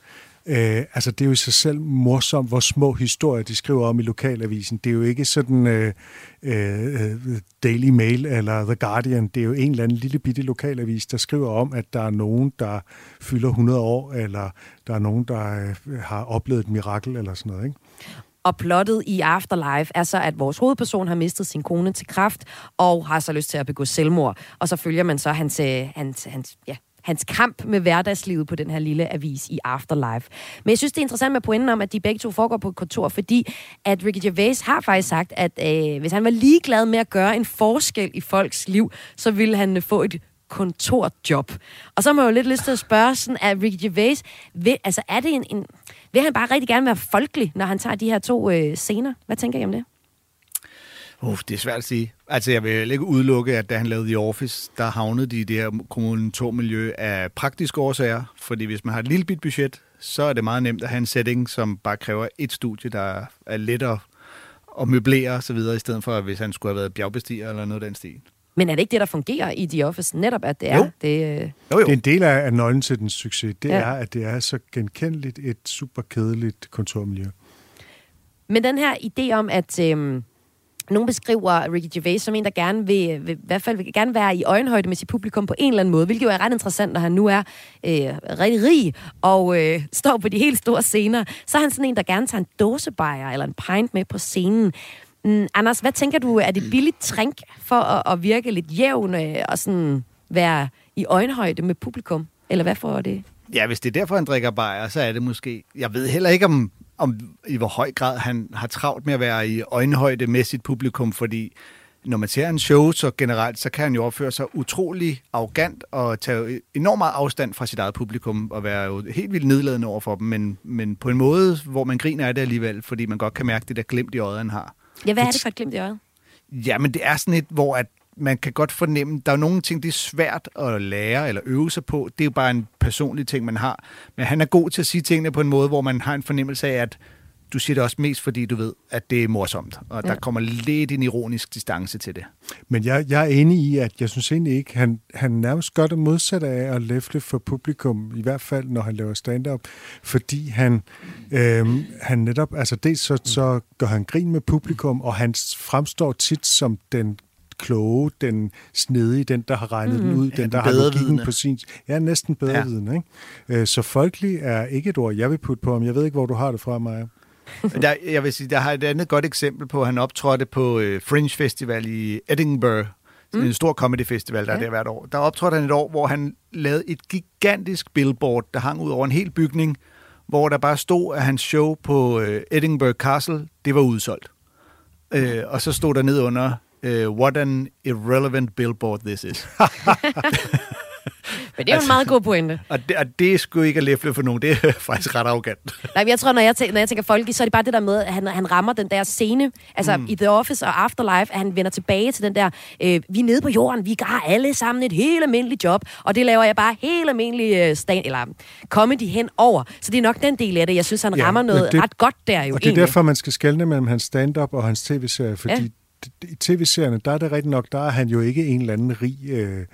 Øh, altså, det er jo i sig selv morsomt, hvor små historier de skriver om i lokalavisen. Det er jo ikke sådan øh, øh, Daily Mail eller The Guardian. Det er jo en eller anden lille bitte lokalavis, der skriver om, at der er nogen, der fylder 100 år, eller der er nogen, der øh, har oplevet et mirakel eller sådan noget, ikke? Og plottet i Afterlife er så, at vores hovedperson har mistet sin kone til kraft, og har så lyst til at begå selvmord. Og så følger man så hans, øh, hans, hans ja, hans kamp med hverdagslivet på den her lille avis i Afterlife. Men jeg synes, det er interessant med pointen om, at de begge to foregår på et kontor, fordi at Ricky Gervais har faktisk sagt, at øh, hvis han var ligeglad med at gøre en forskel i folks liv, så ville han øh, få et kontorjob. Og så må jeg jo lidt lyst til at spørge, sådan, at Ricky Gervais, vil, altså er det en, en, vil han bare rigtig gerne være folkelig, når han tager de her to øh, scener? Hvad tænker I om det? Uh, det er svært at sige. Altså, jeg vil ikke udelukke, at da han lavede The Office, der havnede de i det her kommunatormiljø af praktiske årsager. Fordi hvis man har et lille bit budget, så er det meget nemt at have en setting, som bare kræver et studie, der er lettere at møblere og så videre, i stedet for, hvis han skulle have været bjergbestiger eller noget af den stil. Men er det ikke det, der fungerer i The Office? Netop, at det er Jo. det... Øh, Jo, jo. Det er en del af, af nøglen til den succes. Det Ja. er, at det er så genkendeligt et super kedeligt kontormiljø. Men den her idé om, at øhm, nogle beskriver Ricky Gervais som en, der gerne vil, vil, i hvert fald vil gerne være i øjenhøjde med sit publikum på en eller anden måde, hvilket jo er ret interessant, når han nu er øh, rigtig rig og øh, står på de helt store scener. Så er han sådan en, der gerne tager en dåsebajer eller en pint med på scenen. Mm, Anders, hvad tænker du, er det billigt trink for at, at virke lidt jævn øh, og sådan være i øjenhøjde med publikum? Eller hvad får det? Ja, hvis det er derfor, han drikker bajer, så er det måske... Jeg ved heller ikke, om, om i hvor høj grad han har travlt med at være i øjenhøjde med sit publikum, fordi når man ser en show, så generelt, så kan han jo opføre sig utrolig arrogant og tage enormt meget afstand fra sit eget publikum og være jo helt vildt nedladende over for dem, men, men på en måde, hvor man griner af det alligevel, fordi man godt kan mærke det der glimt i øjet, han har. Ja, hvad er det for et glimt i øjet? Ja, men det er sådan et, hvor at man kan godt fornemme, der er nogle ting, det er svært at lære eller øve sig på. Det er jo bare en personlig ting, man har. Men han er god til at sige tingene på en måde, hvor man har en fornemmelse af, at du siger det også mest, fordi du ved, at det er morsomt. Og ja. der kommer lidt en ironisk distance til det. Men jeg, jeg er enig i, at jeg synes egentlig ikke, han, han nærmest gør det modsatte af at læfle for publikum, i hvert fald når han laver stand-up, fordi han, øhm, han netop, altså dels så, så gør han grin med publikum, og han fremstår tit som den kloge, den snedige, den, der har regnet mm. den ud, den, den der har logikken på sin... Ja, næsten bedrevidende, Ja. ikke? Øh, Så folkelig er ikke et ord, jeg vil putte på ham. Jeg ved ikke, hvor du har det fra, Maja. Der, jeg vil sige, der har et andet godt eksempel på, at han optrådte på øh, Fringe Festival i Edinburgh, mm. en stor comedy festival, der ja. er der hvert år. Der optrådte han et år, hvor han lavede et gigantisk billboard, der hang ud over en hel bygning, hvor der bare stod, at hans show på øh, Edinburgh Castle, det var udsolgt. Øh, og så stod der ned under, øh, what an irrelevant billboard this is. Men det er jo en meget god pointe. og, det, og det er sgu ikke at læfle for nogen, det er faktisk ret arrogant. Nej, men jeg tror, når jeg, tænker, når jeg tænker folk, så er det bare det der med, at han, han rammer den der scene, altså mm. i The Office og Afterlife, at han vender tilbage til den der, øh, vi er nede på jorden, vi har alle sammen et helt almindeligt job, og det laver jeg bare helt almindelig øh, stand, eller comedy hen over. Så det er nok den del af det, jeg synes, han Ja, rammer noget det- ret godt der jo Og det er egentlig. derfor, man skal skelne mellem hans stand-up og hans tv-serie, fordi Ja i tv-serierne, der er det rigtigt nok, der er han jo ikke en eller anden rig, øh,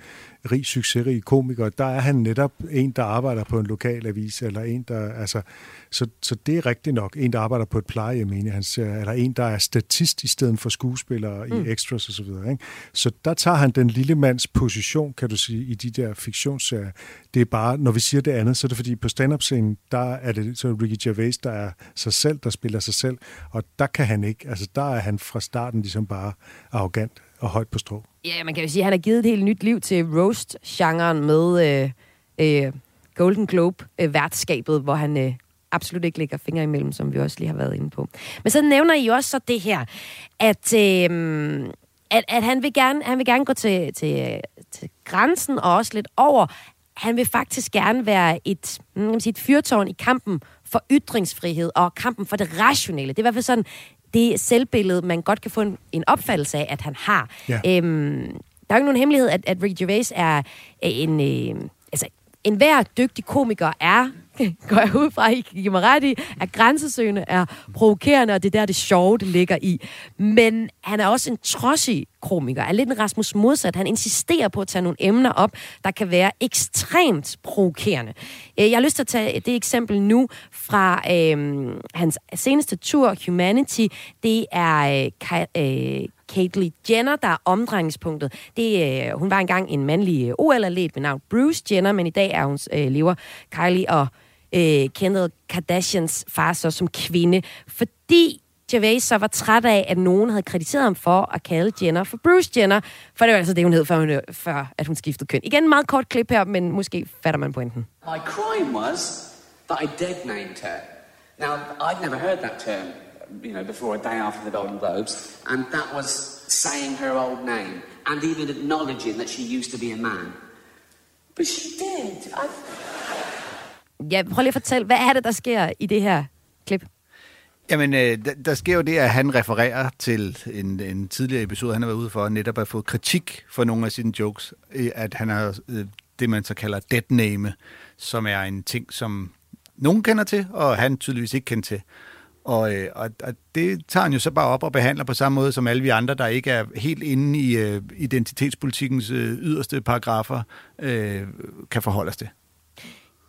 rig succesrig komiker. Der er han netop en, der arbejder på en lokal avis, eller en, der, altså, så, så det er rigtigt nok. En, der arbejder på et plejehjem, en i hans serie, eller en, der er statist i stedet for skuespiller mm. i extras osv. Så, videre, ikke? så der tager han den lille mands position, kan du sige, i de der fiktionsserier. Det er bare, når vi siger det andet, så er det fordi på stand-up-scenen, der er det så Ricky Gervais, der er sig selv, der spiller sig selv, og der kan han ikke, altså der er han fra starten ligesom bare arrogant og højt på strå. Ja, man kan jo sige, at han har givet et helt nyt liv til roast-genren med øh, øh, Golden Globe-værtskabet, øh, hvor han øh, absolut ikke lægger fingre imellem, som vi også lige har været inde på. Men så nævner I også så det her, at, øh, at, at han, vil gerne, han vil gerne gå til, til, til grænsen og også lidt over. Han vil faktisk gerne være et, hmm, kan man sige, et fyrtårn i kampen for ytringsfrihed og kampen for det rationelle. Det er i hvert fald sådan, det selvbillede, man godt kan få en, en opfattelse af, at han har. Ja. Øhm, der er jo ikke nogen hemmelighed, at, at Ricky Gervais er en... Øh, altså, en hver dygtig komiker er, går jeg ud fra, I kan give mig ret i, er grænsesøgende, er provokerende, og det er der, det sjove, det ligger i. Men han er også en trodsig komiker, er lidt en Rasmus modsat. Han insisterer på at tage nogle emner op, der kan være ekstremt provokerende. Øh, jeg har lyst til at tage det eksempel nu fra øh, hans seneste tur, Humanity. Det er øh, øh, Caitlyn Jenner, der er omdrejningspunktet. Det, øh, hun var engang en mandlig øh, OL-atlet ved navn Bruce Jenner, men i dag er hun øh, lever Kylie og øh, Kendall Kardashians far så som kvinde, fordi Gervais så var træt af, at nogen havde kritiseret ham for at kalde Jenner for Bruce Jenner, for det var altså det, hun hed, før, hun, øh, før at hun skiftede køn. Igen en meget kort klip her, men måske fatter man pointen. My crime was that I dead named her. Now, I'd never heard that term, you know, before a day after the Golden Globes, and that was saying her old name and even acknowledging that she used to be a man. But she did. I... Ja, prøv lige at fortælle, hvad er det, der sker i det her klip? Jamen, øh, der, der sker jo det, at han refererer til en, en tidligere episode, han har været ude for, netop at få kritik for nogle af sine jokes, øh, at han har øh, det, man så kalder dead name, som er en ting, som nogen kender til, og han tydeligvis ikke kender til. Og, øh, og, og det tager han jo så bare op og behandler på samme måde som alle vi andre, der ikke er helt inde i øh, identitetspolitikkens øh, yderste paragrafer, øh, kan forholde os til.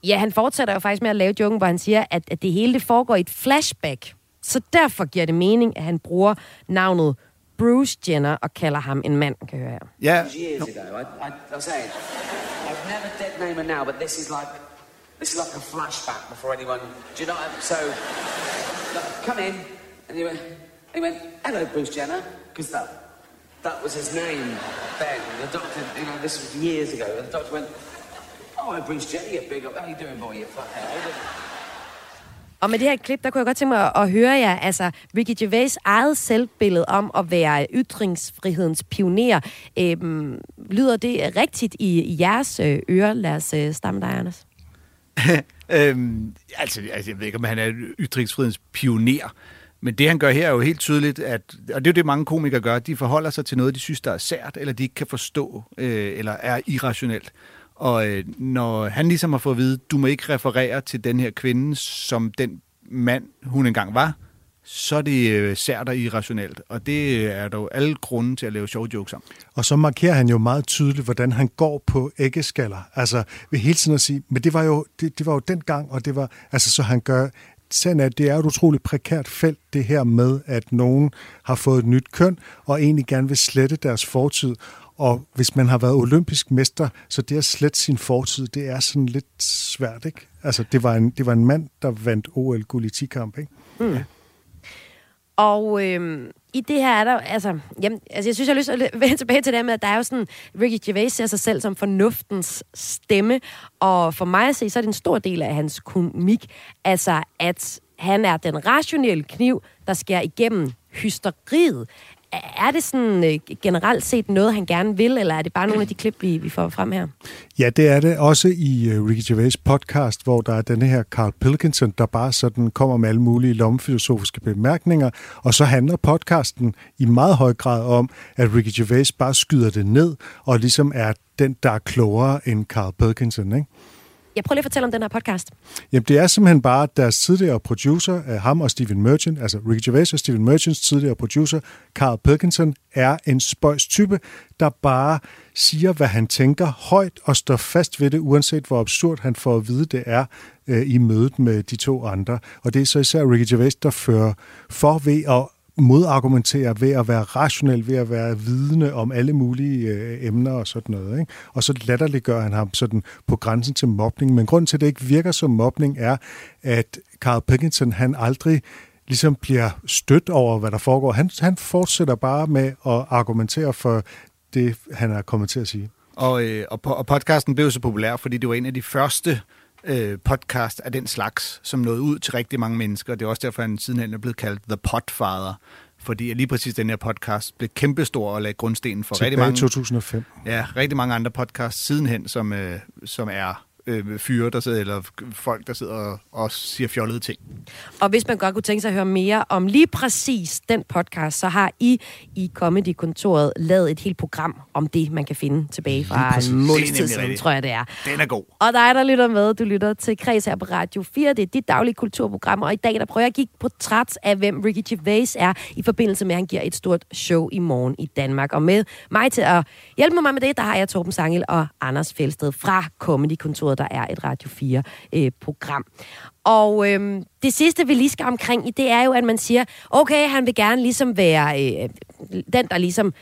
Ja, han fortsætter jo faktisk med at lave joken, hvor han siger, at, at det hele det foregår i et flashback. Så derfor giver det mening, at han bruger navnet Bruce Jenner og kalder ham en mand, kan jeg høre her. Ja, Years ago, I, I, I was saying, I've never dead name her now, but this is like, this is like a flashback before anyone. Do you know? What I- so, look, come in, and he went, he went, hello, Bruce Jenner, because that, that was his name then. The doctor, you know, this was years ago. And the doctor went, oh, hi, Bruce Jenner, you big up. How you doing, boy? You fucking. Og med det her klip, der kunne jeg godt tænke mig at, høre jer, altså Ricky Gervais eget selvbillede om at være ytringsfrihedens pioner. Øhm, lyder det rigtigt i, i jeres øh, ører? Lad os øh, stamme dig, Anders. øhm, altså, altså, jeg ved ikke, om han er ytringsfrihedens pioner, men det, han gør her, er jo helt tydeligt, at, og det er jo det, mange komikere gør, de forholder sig til noget, de synes, der er sært, eller de ikke kan forstå, øh, eller er irrationelt. Og øh, når han ligesom har fået at vide, du må ikke referere til den her kvinde som den mand, hun engang var, så er det øh, sært og irrationelt. Og det øh, er der jo alle grunde til at lave sjove jokes om. Og så markerer han jo meget tydeligt, hvordan han går på æggeskaller. Altså ved hele tiden at sige, men det var jo, det, det var jo den gang, og det var, altså så han gør, sagen er, at det er et utroligt prekært felt, det her med, at nogen har fået et nyt køn, og egentlig gerne vil slette deres fortid. Og hvis man har været olympisk mester, så det at slette sin fortid, det er sådan lidt svært, ikke? Altså, det var en, det var en mand, der vandt OL-guld i 10-kamp, ikke? Mm. Og øhm, i det her er der, altså, jamen, altså jeg synes, jeg har lyst til at vende tilbage til det med, at der er jo sådan, Ricky Gervais ser sig selv som fornuftens stemme, og for mig at se, så er det en stor del af hans komik, altså at han er den rationelle kniv, der skærer igennem hysteriet. Er det sådan øh, generelt set noget, han gerne vil, eller er det bare nogle af de klip, vi, vi får frem her? Ja, det er det. Også i øh, Ricky Gervais podcast, hvor der er denne her Carl Pilkington, der bare sådan kommer med alle mulige lommefilosofiske bemærkninger. Og så handler podcasten i meget høj grad om, at Ricky Gervais bare skyder det ned, og ligesom er den, der er klogere end Carl Pilkington, ikke? Jeg prøver lige at fortælle om den her podcast. Jamen, det er simpelthen bare deres tidligere producer, øh, ham og Steven Merchant, altså Ricky Gervais og Steven Merchants tidligere producer, Carl Pilkinson, er en spøjs type, der bare siger, hvad han tænker højt og står fast ved det, uanset hvor absurd han får at vide, det er øh, i mødet med de to andre. Og det er så især Ricky Gervais, der fører for ved at modargumentere ved at være rationel, ved at være vidne om alle mulige øh, emner og sådan noget. Ikke? Og så latterliggør han ham sådan på grænsen til mobning. Men grunden til, at det ikke virker som mobning, er, at Carl Pickinson, han aldrig ligesom bliver stødt over, hvad der foregår. Han, han fortsætter bare med at argumentere for det, han er kommet til at sige. Og, øh, og, og podcasten blev så populær, fordi det var en af de første øh, podcast af den slags, som nåede ud til rigtig mange mennesker. Det er også derfor, han sidenhen er blevet kaldt The Podfather. Fordi lige præcis den her podcast blev kæmpestor og lagde grundstenen for Tilbage rigtig mange... 2005. Ja, rigtig mange andre podcasts sidenhen, som, øh, som er øh, fyre, der sidder, eller folk, der sidder og, og siger fjollede ting. Og hvis man godt kunne tænke sig at høre mere om lige præcis den podcast, så har I i Comedy-kontoret lavet et helt program om det, man kan finde tilbage fra en måneds tid siden, tror jeg det er. Den er god. Og dig, der lytter med, du lytter til Kreds her på Radio 4. Det er dit daglige kulturprogram, og i dag der prøver jeg at kigge på træt af, hvem Ricky Gervais er, i forbindelse med, at han giver et stort show i morgen i Danmark. Og med mig til at hjælpe mig med det, der har jeg Torben Sangel og Anders Fjeldsted fra Comedy-kontoret, der er et Radio 4-program. Øh, og øhm, det sidste, vi lige skal omkring i, det er jo, at man siger, okay, han vil gerne ligesom være øh, den, der ligesom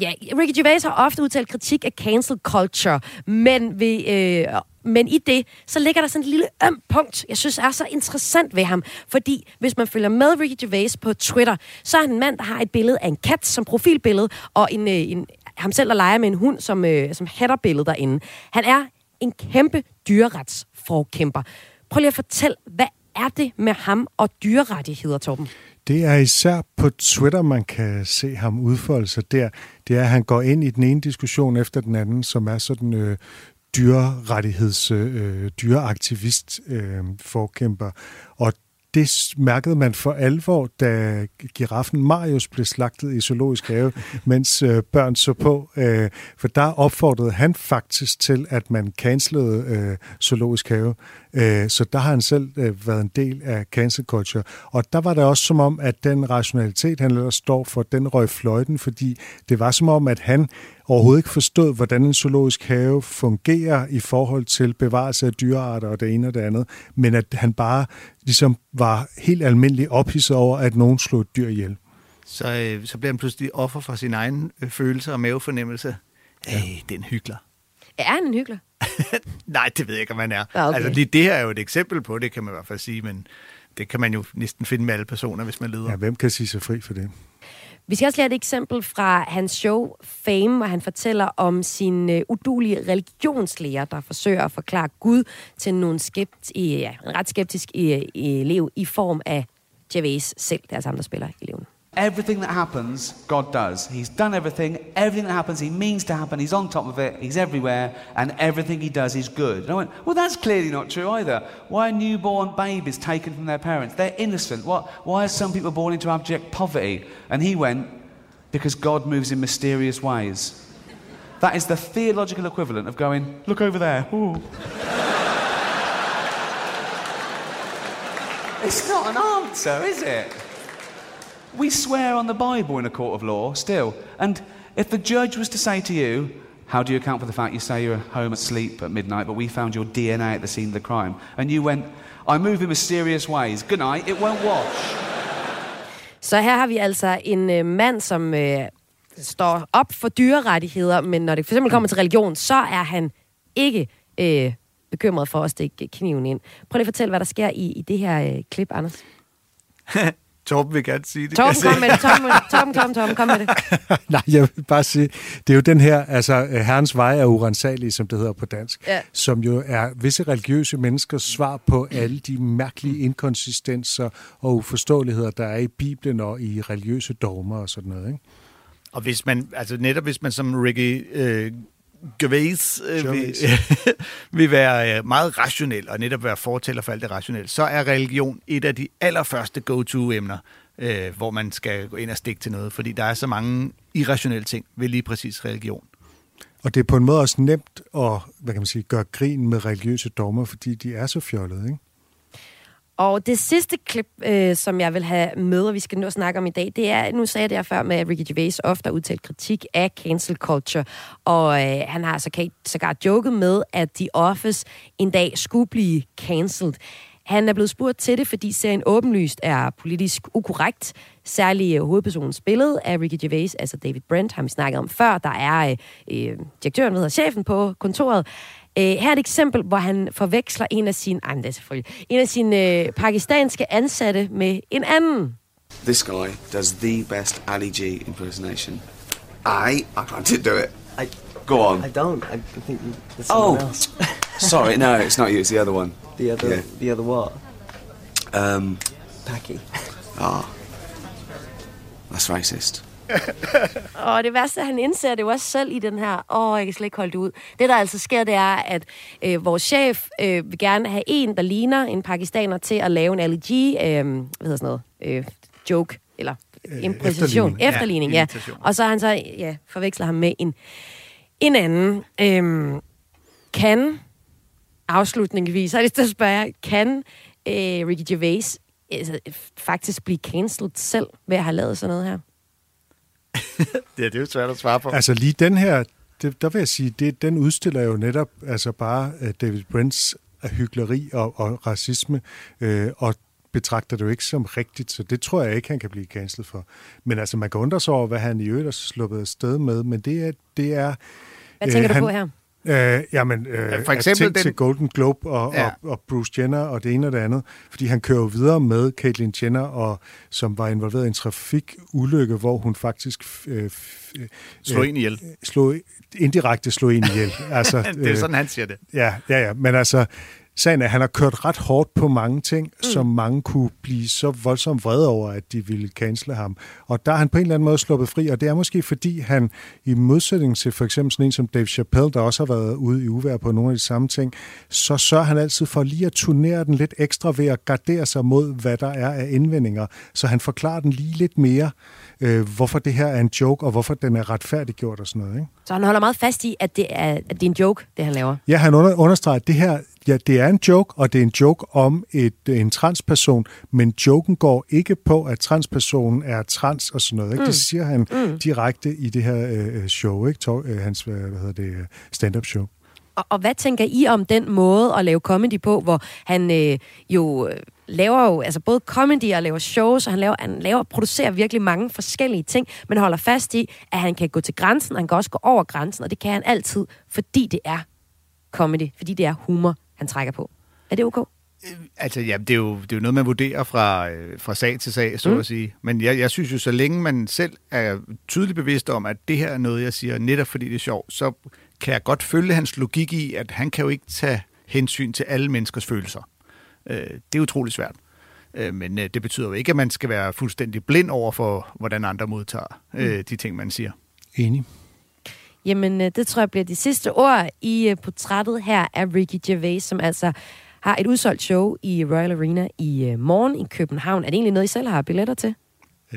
Ja, Ricky Gervais har ofte udtalt kritik af cancel culture, men, ved, øh, men i det, så ligger der sådan et lille øm punkt, jeg synes er så interessant ved ham. Fordi hvis man følger med Ricky Gervais på Twitter, så er han en mand, der har et billede af en kat som profilbillede, og en, øh, en, ham selv, der leger med en hund som, øh, som headerbillede derinde. Han er en kæmpe dyreretsforkæmper. Prøv lige at fortælle, hvad er det med ham og dyrerettigheder, Torben? Det er især på Twitter, man kan se ham udfolde sig der. Det er, at han går ind i den ene diskussion efter den anden, som er sådan øh, dyrerettigheds, øh, dyreaktivist øh, forkæmper. Og det mærkede man for alvor, da giraffen Marius blev slagtet i zoologisk have, mens øh, børn så på. Øh, for der opfordrede han faktisk til, at man cancelede øh, zoologisk have. Øh, så der har han selv øh, været en del af cancel culture. Og der var det også som om, at den rationalitet, han ellers står for, den røg fløjten, fordi det var som om, at han overhovedet ikke forstod, hvordan en zoologisk have fungerer i forhold til bevarelse af dyrearter og det ene og det andet, men at han bare ligesom var helt almindelig ophidset over, at nogen slog et dyr ihjel. Så, øh, så bliver han pludselig offer for sin egen øh, følelse og mavefornemmelse. Ja. Hey, det er en hyggelig. Er han en hyggelig? Nej, det ved jeg ikke, om man er. Ah, okay. Altså lige det her er jo et eksempel på det, kan man i hvert fald sige, men det kan man jo næsten finde med alle personer, hvis man leder. Ja, hvem kan sige sig fri for det? Vi skal også lære et eksempel fra hans show Fame, hvor han fortæller om sin øh, uh, udulige religionslærer, der forsøger at forklare Gud til nogle skept, ja, en ret skeptisk øh, elev i form af Gervais selv. Det er altså ham, der spiller eleven. Everything that happens, God does. He's done everything. Everything that happens, He means to happen. He's on top of it. He's everywhere. And everything He does is good. And I went, well, that's clearly not true either. Why are newborn babies taken from their parents? They're innocent. What, why are some people born into abject poverty? And he went, because God moves in mysterious ways. That is the theological equivalent of going, look over there. It's not an answer, is it? We swear on the Bible in a court of law still. And if the judge was to say to you, How do you account for the fact you say you're home asleep at midnight, but we found your DNA at the scene of the crime? And you went, I move in mysterious ways. Good night, it won't wash. Så her har vi altså en øh, mand, som øh, står op for dyrerettigheder, men når det for eksempel kommer til religion, så er han ikke øh, bekymret for at stikke kniven ind. Prøv lige at fortælle, hvad der sker i, i det her øh, klip, Anders. Torben vil gerne sige det. Torben, kom med det. Torben, Torben, Torben, Torben, kom med det. Nej, jeg vil bare sige, det er jo den her, altså herrens vej er urensagelige, som det hedder på dansk, Ja. som jo er visse religiøse menneskers svar på alle de mærkelige inkonsistenser og uforståeligheder, der er i Bibelen og i religiøse dogmer og sådan noget. Ikke? Og hvis man, altså netop hvis man som Ricky øh, Gervais, øh, vil, Gervais. vil være øh, meget rationel og netop være fortæller for alt det rationelle, så er religion et af de allerførste go-to-emner, øh, hvor man skal gå ind og stikke til noget, fordi der er så mange irrationelle ting ved lige præcis religion. Og det er på en måde også nemt at hvad kan man sige, gøre grin med religiøse dogmer, fordi de er så fjollede. Ikke? Og det sidste klip, øh, som jeg vil have med, og vi skal nu snakke om i dag, det er, nu sagde jeg det her før med, at Ricky Gervais ofte har udtalt kritik af cancel culture, og øh, han har så sågar joket med, at The Office en dag skulle blive cancelled. Han er blevet spurgt til det, fordi serien åbenlyst er politisk ukorrekt. Særligt øh, hovedpersonens billede af Ricky Gervais, altså David Brent, har vi snakket om før. Der er øh, øh direktøren, der hedder chefen på kontoret. Øh, her er et eksempel, hvor han forveksler en af sine, ej, det er selvfølgelig, en af sine øh, pakistanske ansatte med en anden. This guy does the best Ali G impersonation. I I can't do it. I, Go on. I don't. I think you, there's Oh, someone else. sorry, no, it's not you. It's the other one. The other, Yeah. the other what? Um, Packy. ah, that's racist. Og det værste, er, han indser det jo også selv i den her, åh, jeg kan slet ikke holde det ud. Det, der altså sker, det er, at øh, vores chef øh, vil gerne have en, der ligner en pakistaner til at lave en LG, øh, hvad hedder sådan noget, øh, joke, eller imposition, efterligning. efterligning, Ja, ja. Og så han så, ja, forveksler ham med en, en anden. Øh, kan, afslutningsvis, jeg lyst til at spørge kan øh, Ricky Gervais altså, faktisk blive cancelled selv ved at have lavet sådan noget her? Det er jo svært at svare på. Altså lige den her, det, der vil jeg sige, det, den udstiller jo netop altså bare uh, David Brents hyggeleri og, og racisme, øh, og betragter det jo ikke som rigtigt, så det tror jeg ikke, han kan blive cancelled for. Men altså, man kan undre sig over, hvad han i øvrigt har sluppet afsted med, men det er... Det er Hvad tænker øh, du han, på her? Øh, jamen, øh, Ja, for for eksempel den- til Golden Globe og, Ja. og, og Bruce Jenner og det ene og det andet, fordi han kører videre med Caitlyn Jenner, og, som var involveret i en trafikulykke, hvor hun faktisk øh, øh, Slå en ihjel. slog, indirekte slog en ihjel. altså, Det er sådan, han siger det. Ja, ja, ja, men altså, sagen er, at han har kørt ret hårdt på mange ting, mm. som mange kunne blive så voldsomt vrede over, at de ville cancele ham. Og der er han på en eller anden måde sluppet fri, og det er måske fordi han, i modsætning til for eksempel sådan en som Dave Chappelle, der også har været ude i uvær på nogle af de samme ting, så sørger han altid for lige at turnere den lidt ekstra ved at gardere sig mod, hvad der er af indvendinger. Så han forklarer den lige lidt mere, øh, hvorfor det her er en joke, og hvorfor den er retfærdiggjort og sådan noget. Ikke? Så han holder meget fast i, at det er, at det er en joke, det han laver. Ja, han under, understreger, at det her ja, det er en joke, og det er en joke om et, en transperson, men joken går ikke på, at transpersonen er trans og sådan noget. Ikke? Mm. Det siger han mm. direkte i det her øh, show, ikke? Talk, øh, hans hvad hedder det, stand-up show. Og, og hvad tænker I om den måde at lave comedy på, hvor han øh, jo øh, laver jo altså både comedy og laver shows, og han laver, han laver producerer virkelig mange forskellige ting, men holder fast i, at han kan gå til grænsen, og han kan også gå over grænsen, og det kan han altid, fordi det er comedy, fordi det er humor, han trækker på. Er det ok? Altså, ja, det er jo, det er jo noget, man vurderer fra, øh, fra sag til sag, så mm. at sige. Men jeg, jeg synes jo, så længe man selv er tydeligt bevidst om, at det her er noget, jeg siger, netop fordi det er sjovt, så kan jeg godt følge hans logik i, at han kan jo ikke tage hensyn til alle menneskers følelser. Øh, det er utrolig svært. Øh, men øh, det betyder jo ikke, at man skal være fuldstændig blind over for, hvordan andre modtager øh, mm. de ting, man siger. Enig. Jamen, øh, det tror jeg bliver de sidste ord i øh, portrættet her af Ricky Gervais, som altså har et udsolgt show i Royal Arena i øh, morgen i København. Er det egentlig noget, I selv har billetter til?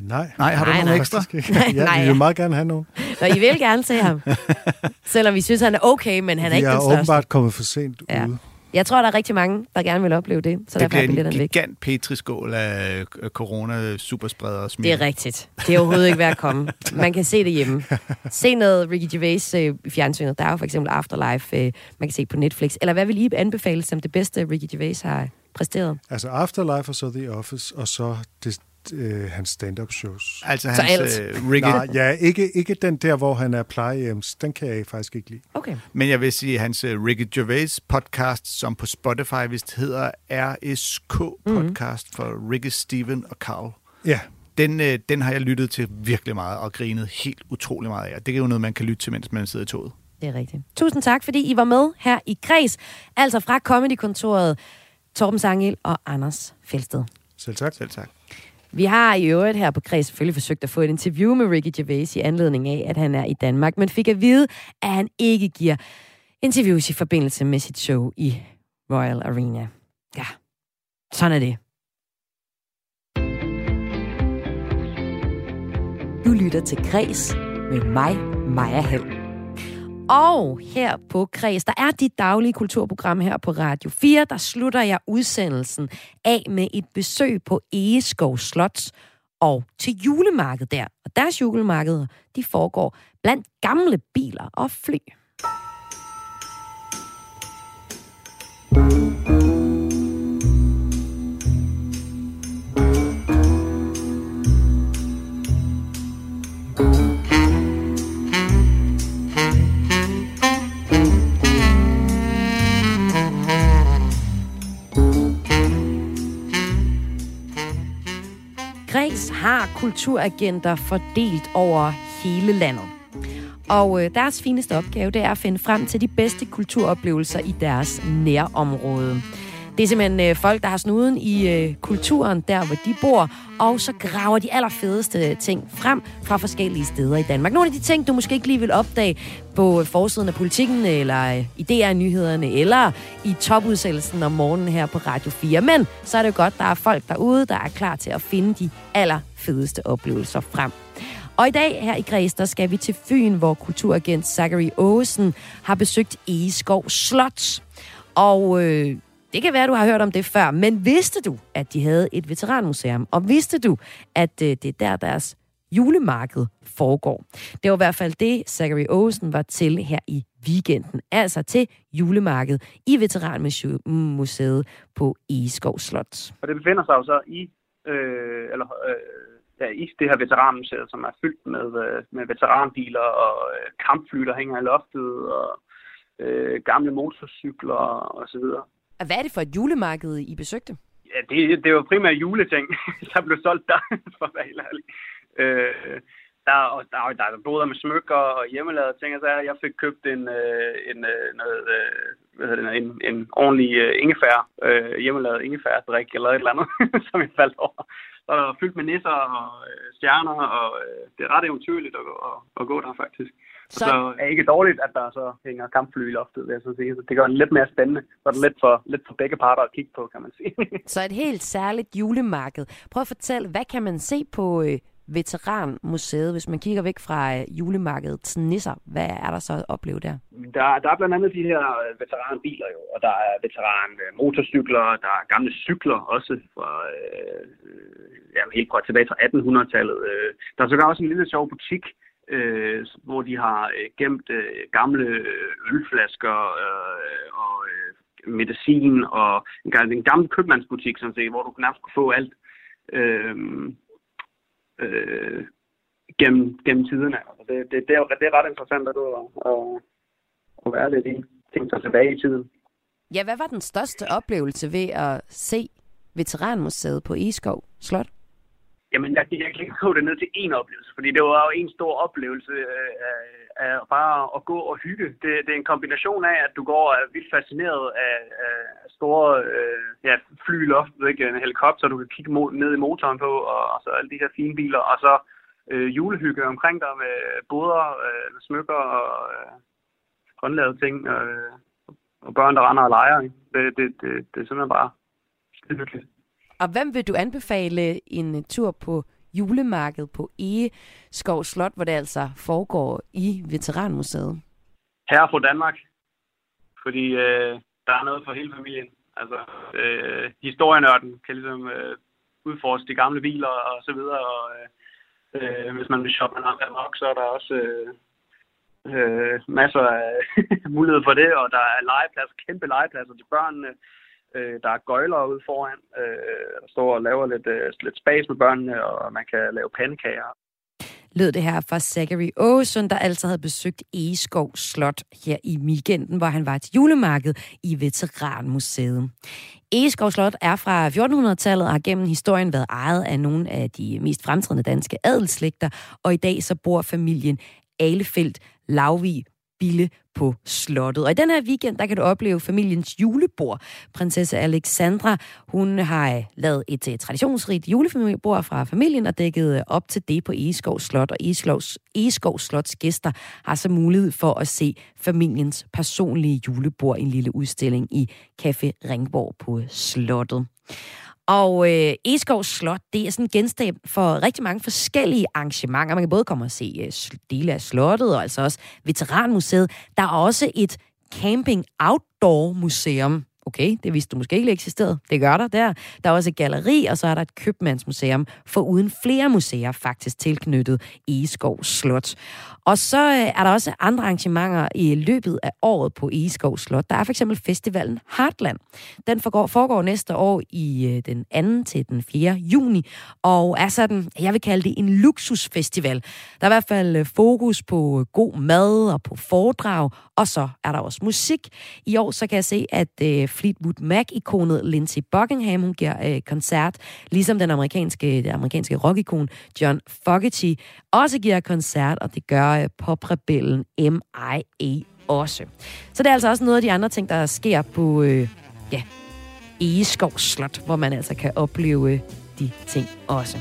Nej. Nej, har du Nej, nogle nej. ekstra? ja, Nej, vi ja. vil meget gerne have nogen. Nå, I vil gerne se ham. Selvom vi synes, han er okay, men han er vi ikke er den største. åbenbart kommet for sent Ja. ude. Jeg tror, der er rigtig mange, der gerne vil opleve det, så Det derfor er bliver en væk. gigant petriskål af øh, corona-superspreder og Det er rigtigt. Det er overhovedet ikke værd at komme. Man kan se det hjemme. Se noget Ricky Gervais øh, i fjernsynet. Der er jo for eksempel Afterlife, øh, man kan se på Netflix. Eller hvad vil I anbefale som det bedste, Ricky Gervais har præsteret? Altså Afterlife og så The Office, og så det, øh, hans stand-up shows. Altså Så hans alt. øh, Ricky, Nej, ja, ikke, ikke den der, hvor han er plejehjems. Den kan jeg faktisk ikke lide. Okay. Men jeg vil sige, hans uh, Ricky Gervais podcast, som på Spotify vist hedder RSK podcast mm-hmm. for Ricky, Steven og Carl. Ja, Den, øh, den har jeg lyttet til virkelig meget og grinet helt utrolig meget af. Det er jo noget, man kan lytte til, mens man sidder i toget. Det er rigtigt. Tusind tak, fordi I var med her i Græs. Altså fra Comedy-kontoret Torben Sangel og Anders Fjeldsted. selv tak. Selv tak. Vi har i øvrigt her på Kreds selvfølgelig forsøgt at få et interview med Ricky Gervais i anledning af, at han er i Danmark, men fik at vide, at han ikke giver interviews i forbindelse med sit show i Royal Arena. Ja, sådan er det. Du lytter til Kres med mig, Maja Hall. Og her på Kreds, der er dit daglige kulturprogram her på Radio 4, der slutter jeg udsendelsen af med et besøg på Egeskov Slots og til julemarkedet der. Og deres julemarkeder, de foregår blandt gamle biler og fly. Kulturagenter fordelt over hele landet. Og øh, deres fineste opgave, det er at finde frem til de bedste kulturoplevelser i deres nærområde. Det er simpelthen øh, folk, der har snuden i øh, kulturen, der hvor de bor, og så graver de allerfedeste ting frem fra forskellige steder i Danmark. Nogle af de ting, du måske ikke lige vil opdage på forsiden af politikken, eller øh, i DR-nyhederne, eller i topudsendelsen om morgenen her på Radio 4. Men så er det jo godt, der er folk derude, der er klar til at finde de allerfedeste oplevelser frem. Og i dag her i Græs, der skal vi til Fyn, hvor kulturagent Zachary Åsen har besøgt Egeskov Slot. Og øh, det kan være, du har hørt om det før, men vidste du, at de havde et veteranmuseum? Og vidste du, at øh, det er der, deres julemarked foregår? Det var i hvert fald det, Zachary Olsen var til her i weekenden. Altså til julemarkedet i Veteranmuseet på Egeskov Slot. Og det befinder sig jo så i, øh, eller, øh, ja, i det her veteranmuseet, som er fyldt med, øh, med veteranbiler og øh, kampfly, der hænger i loftet, og øh, gamle motorcykler og så videre. Og hvad er det for et julemarked, I besøgte? Ja, det, det var primært juleting, der blev solgt der, for at være helt ærlig. Øh, der, og der, der er boder med smykker og hjemmelavede ting. så jeg fik købt en, øh, en øh, noget, øh, hvad hedder det, en, en ordentlig øh, ingefær, øh, hjemmelavet ingefærdrik eller et eller andet, som jeg faldt over. Så der var fyldt med nisser og øh, stjerner, og det er ret eventyrligt at, at, at gå der faktisk. Så... så er ikke dårligt, at der så hænger kampfly i loftet, vil jeg så sige. Så det gør det lidt mere spændende. Er det lidt for, lidt for begge parter at kigge på, kan man sige. så et helt særligt julemarked. Prøv at fortælle, hvad kan man se på øh, Veteranmuseet, hvis man kigger væk fra øh, julemarkedets nisser? Hvad er der så at opleve der? Der, der er blandt andet de her øh, veteranbiler jo, og der er veteran øh, motorcykler, der er gamle cykler også fra øh, ja, helt fra tilbage fra 1800-tallet. Der er sågar også en lille sjov butik, øh, hvor de har øh, gemt øh, gamle øh, ølflasker øh, og øh, medicin og en, en gammel købmandsbutik, sådan set, hvor du nærmest kunne få alt. Øh, øh, gennem, gennem tiderne. Altså det, det, det, er, det er ret interessant at, at, at være lidt i. Tænke sig tilbage i tiden. Ja, hvad var den største oplevelse ved at se Veteranmuseet på Eskov Slot? Jamen, jeg, jeg kan ikke gå det ned til én oplevelse, fordi det var jo en stor oplevelse øh, af, bare at gå og hygge. Det, det er en kombination af, at du går og er vildt fascineret af, af store øh, ja, fly i loftet, ikke? en helikopter, du kan kigge mod, ned i motoren på, og, og så alle de her fine biler, og så øh, julehygge omkring dig med boder, øh, med smykker og øh, håndlavede ting, øh, og børn, der render og leger. Ikke? Det, det, det, det er simpelthen bare hyggeligt. Og hvem vil du anbefale en øh, tur på julemarkedet på Egeskov Slot, hvor det altså foregår i Veteranmuseet? Her på Danmark, fordi øh, der er noget for hele familien. Altså, øh, historienørden kan ligesom øh, udforske de gamle biler og så videre, og øh, øh hvis man vil shoppe nok, så er der også øh, øh, masser af mulighed for det, og der er legepladser, kæmpe legepladser til børnene, Øh, der er gøjler ude foran, øh, der står og laver lidt, øh, lidt spas med børnene, og man kan lave pandekager. Lød det her fra Zachary Åsund, der altså havde besøgt Egeskov Slot her i weekenden, hvor han var til julemarked i Veteranmuseet. Egeskov Slot er fra 1400-tallet og har gennem historien været ejet af nogle af de mest fremtrædende danske adelslægter, og i dag så bor familien Alefeldt Lavvig Bille på slottet. Og i den her weekend, der kan du opleve familiens julebord. Prinsesse Alexandra, hun har øh, lavet et øh, traditionsrigt julefamiliebord fra familien og dækket øh, op til det på Egeskov Slot. Og Egeskov Slots gæster har så mulighed for at se familiens personlige julebord i en lille udstilling i Café Ringborg på slottet. Og øh, Eskov Slot, det er sådan en genstand for rigtig mange forskellige arrangementer. Man kan både komme og se øh, dele af slottet, og altså også Veteranmuseet. Der er også et camping outdoor museum, Okay, det vidste du måske ikke eksisterede. Det gør der der. Der er også et galleri, og så er der et købmandsmuseum, for uden flere museer faktisk tilknyttet Egeskov Slot. Og så øh, er der også andre arrangementer i løbet af året på Egeskov Slot. Der er for eksempel festivalen Heartland. Den foregår, foregår næste år i øh, den 2. til den 4. juni, og er sådan, jeg vil kalde det en luksusfestival. Der er i hvert fald øh, fokus på god mad og på foredrag, og så er der også musik. I år så kan jeg se, at Fleetwood Mac-ikonet Lindsey Buckingham, hun giver øh, koncert, ligesom den amerikanske, det amerikanske rockikon John Fogerty også giver koncert, og det gør øh, poprebellen M.I.A. også. Så det er altså også noget af de andre ting, der sker på øh, ja, Egeskov Slot, hvor man altså kan opleve øh, de ting også.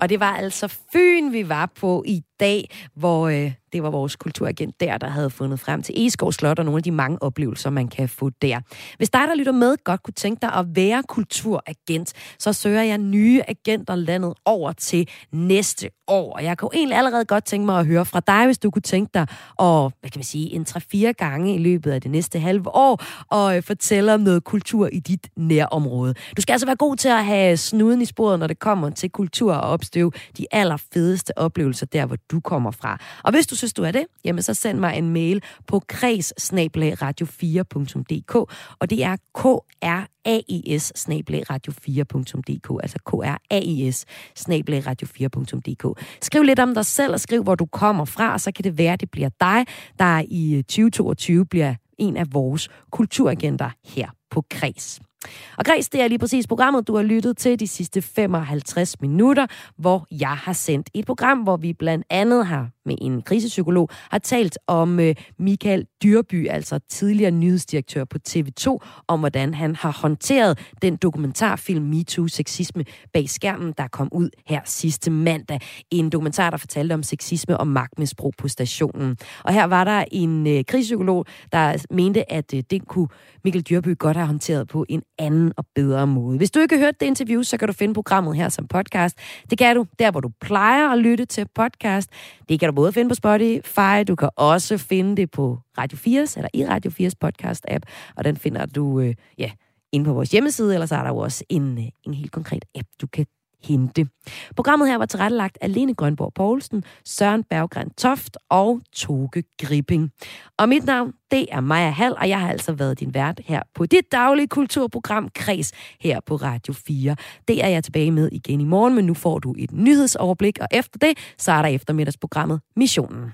Og det var altså Fyn, vi var på i dag, hvor øh, det var vores kulturagent der, der havde fundet frem til Eskov Slot og nogle af de mange oplevelser, man kan få der. Hvis dig, der lytter med, godt kunne tænke dig at være kulturagent, så søger jeg nye agenter landet over til næste år. Og jeg kunne egentlig allerede godt tænke mig at høre fra dig, hvis du kunne tænke dig at, hvad kan man sige, en 3-4 gange i løbet af det næste halve år, og øh, fortælle om noget kultur i dit nærområde. Du skal altså være god til at have snuden i sporet, når det kommer til kultur og opstøve de allerfedeste oplevelser der, hvor du kommer fra. Og hvis du synes, du er det, jamen så send mig en mail på kreds-radio4.dk, og det er k r a e s radio4.dk, altså k r a e s radio4.dk. Skriv lidt om dig selv, og skriv, hvor du kommer fra, og så kan det være, at det bliver dig, der i øh, 2022 bliver en af vores kulturagenter her på Kreds. Og Græs, det er lige præcis programmet, du har lyttet til de sidste 55 minutter, hvor jeg har sendt et program, hvor vi blandt andet har med en krisepsykolog, har talt om øh, Michael Dyrby, altså tidligere nyhedsdirektør på TV2, om hvordan han har håndteret den dokumentarfilm MeToo Sexisme bag skærmen, der kom ud her sidste mandag. En dokumentar, der fortalte om sexisme og magtmisbrug på stationen. Og her var der en øh, krisepsykolog, der mente, at øh, den kunne Michael Dyrby godt have håndteret på en anden og bedre måde. Hvis du ikke har hørt det interview, så kan du finde programmet her som podcast. Det kan du der, hvor du plejer at lytte til podcast. Det kan du både finde på Spotify, du kan også finde det på Radio 4's, eller i Radio 4's podcast-app, og den finder du, øh, ja, inde på vores hjemmeside, eller så er der jo også en, øh, en helt konkret app, du kan hente. Programmet her var tilrettelagt af Lene Grønborg Poulsen, Søren Berggren Toft og Toge Gripping. Og mit navn, det er Maja Hall, og jeg har altså været din vært her på dit daglige kulturprogram Kreds her på Radio 4. Det er jeg tilbage med igen i morgen, men nu får du et nyhedsoverblik, og efter det, så er der eftermiddagsprogrammet Missionen.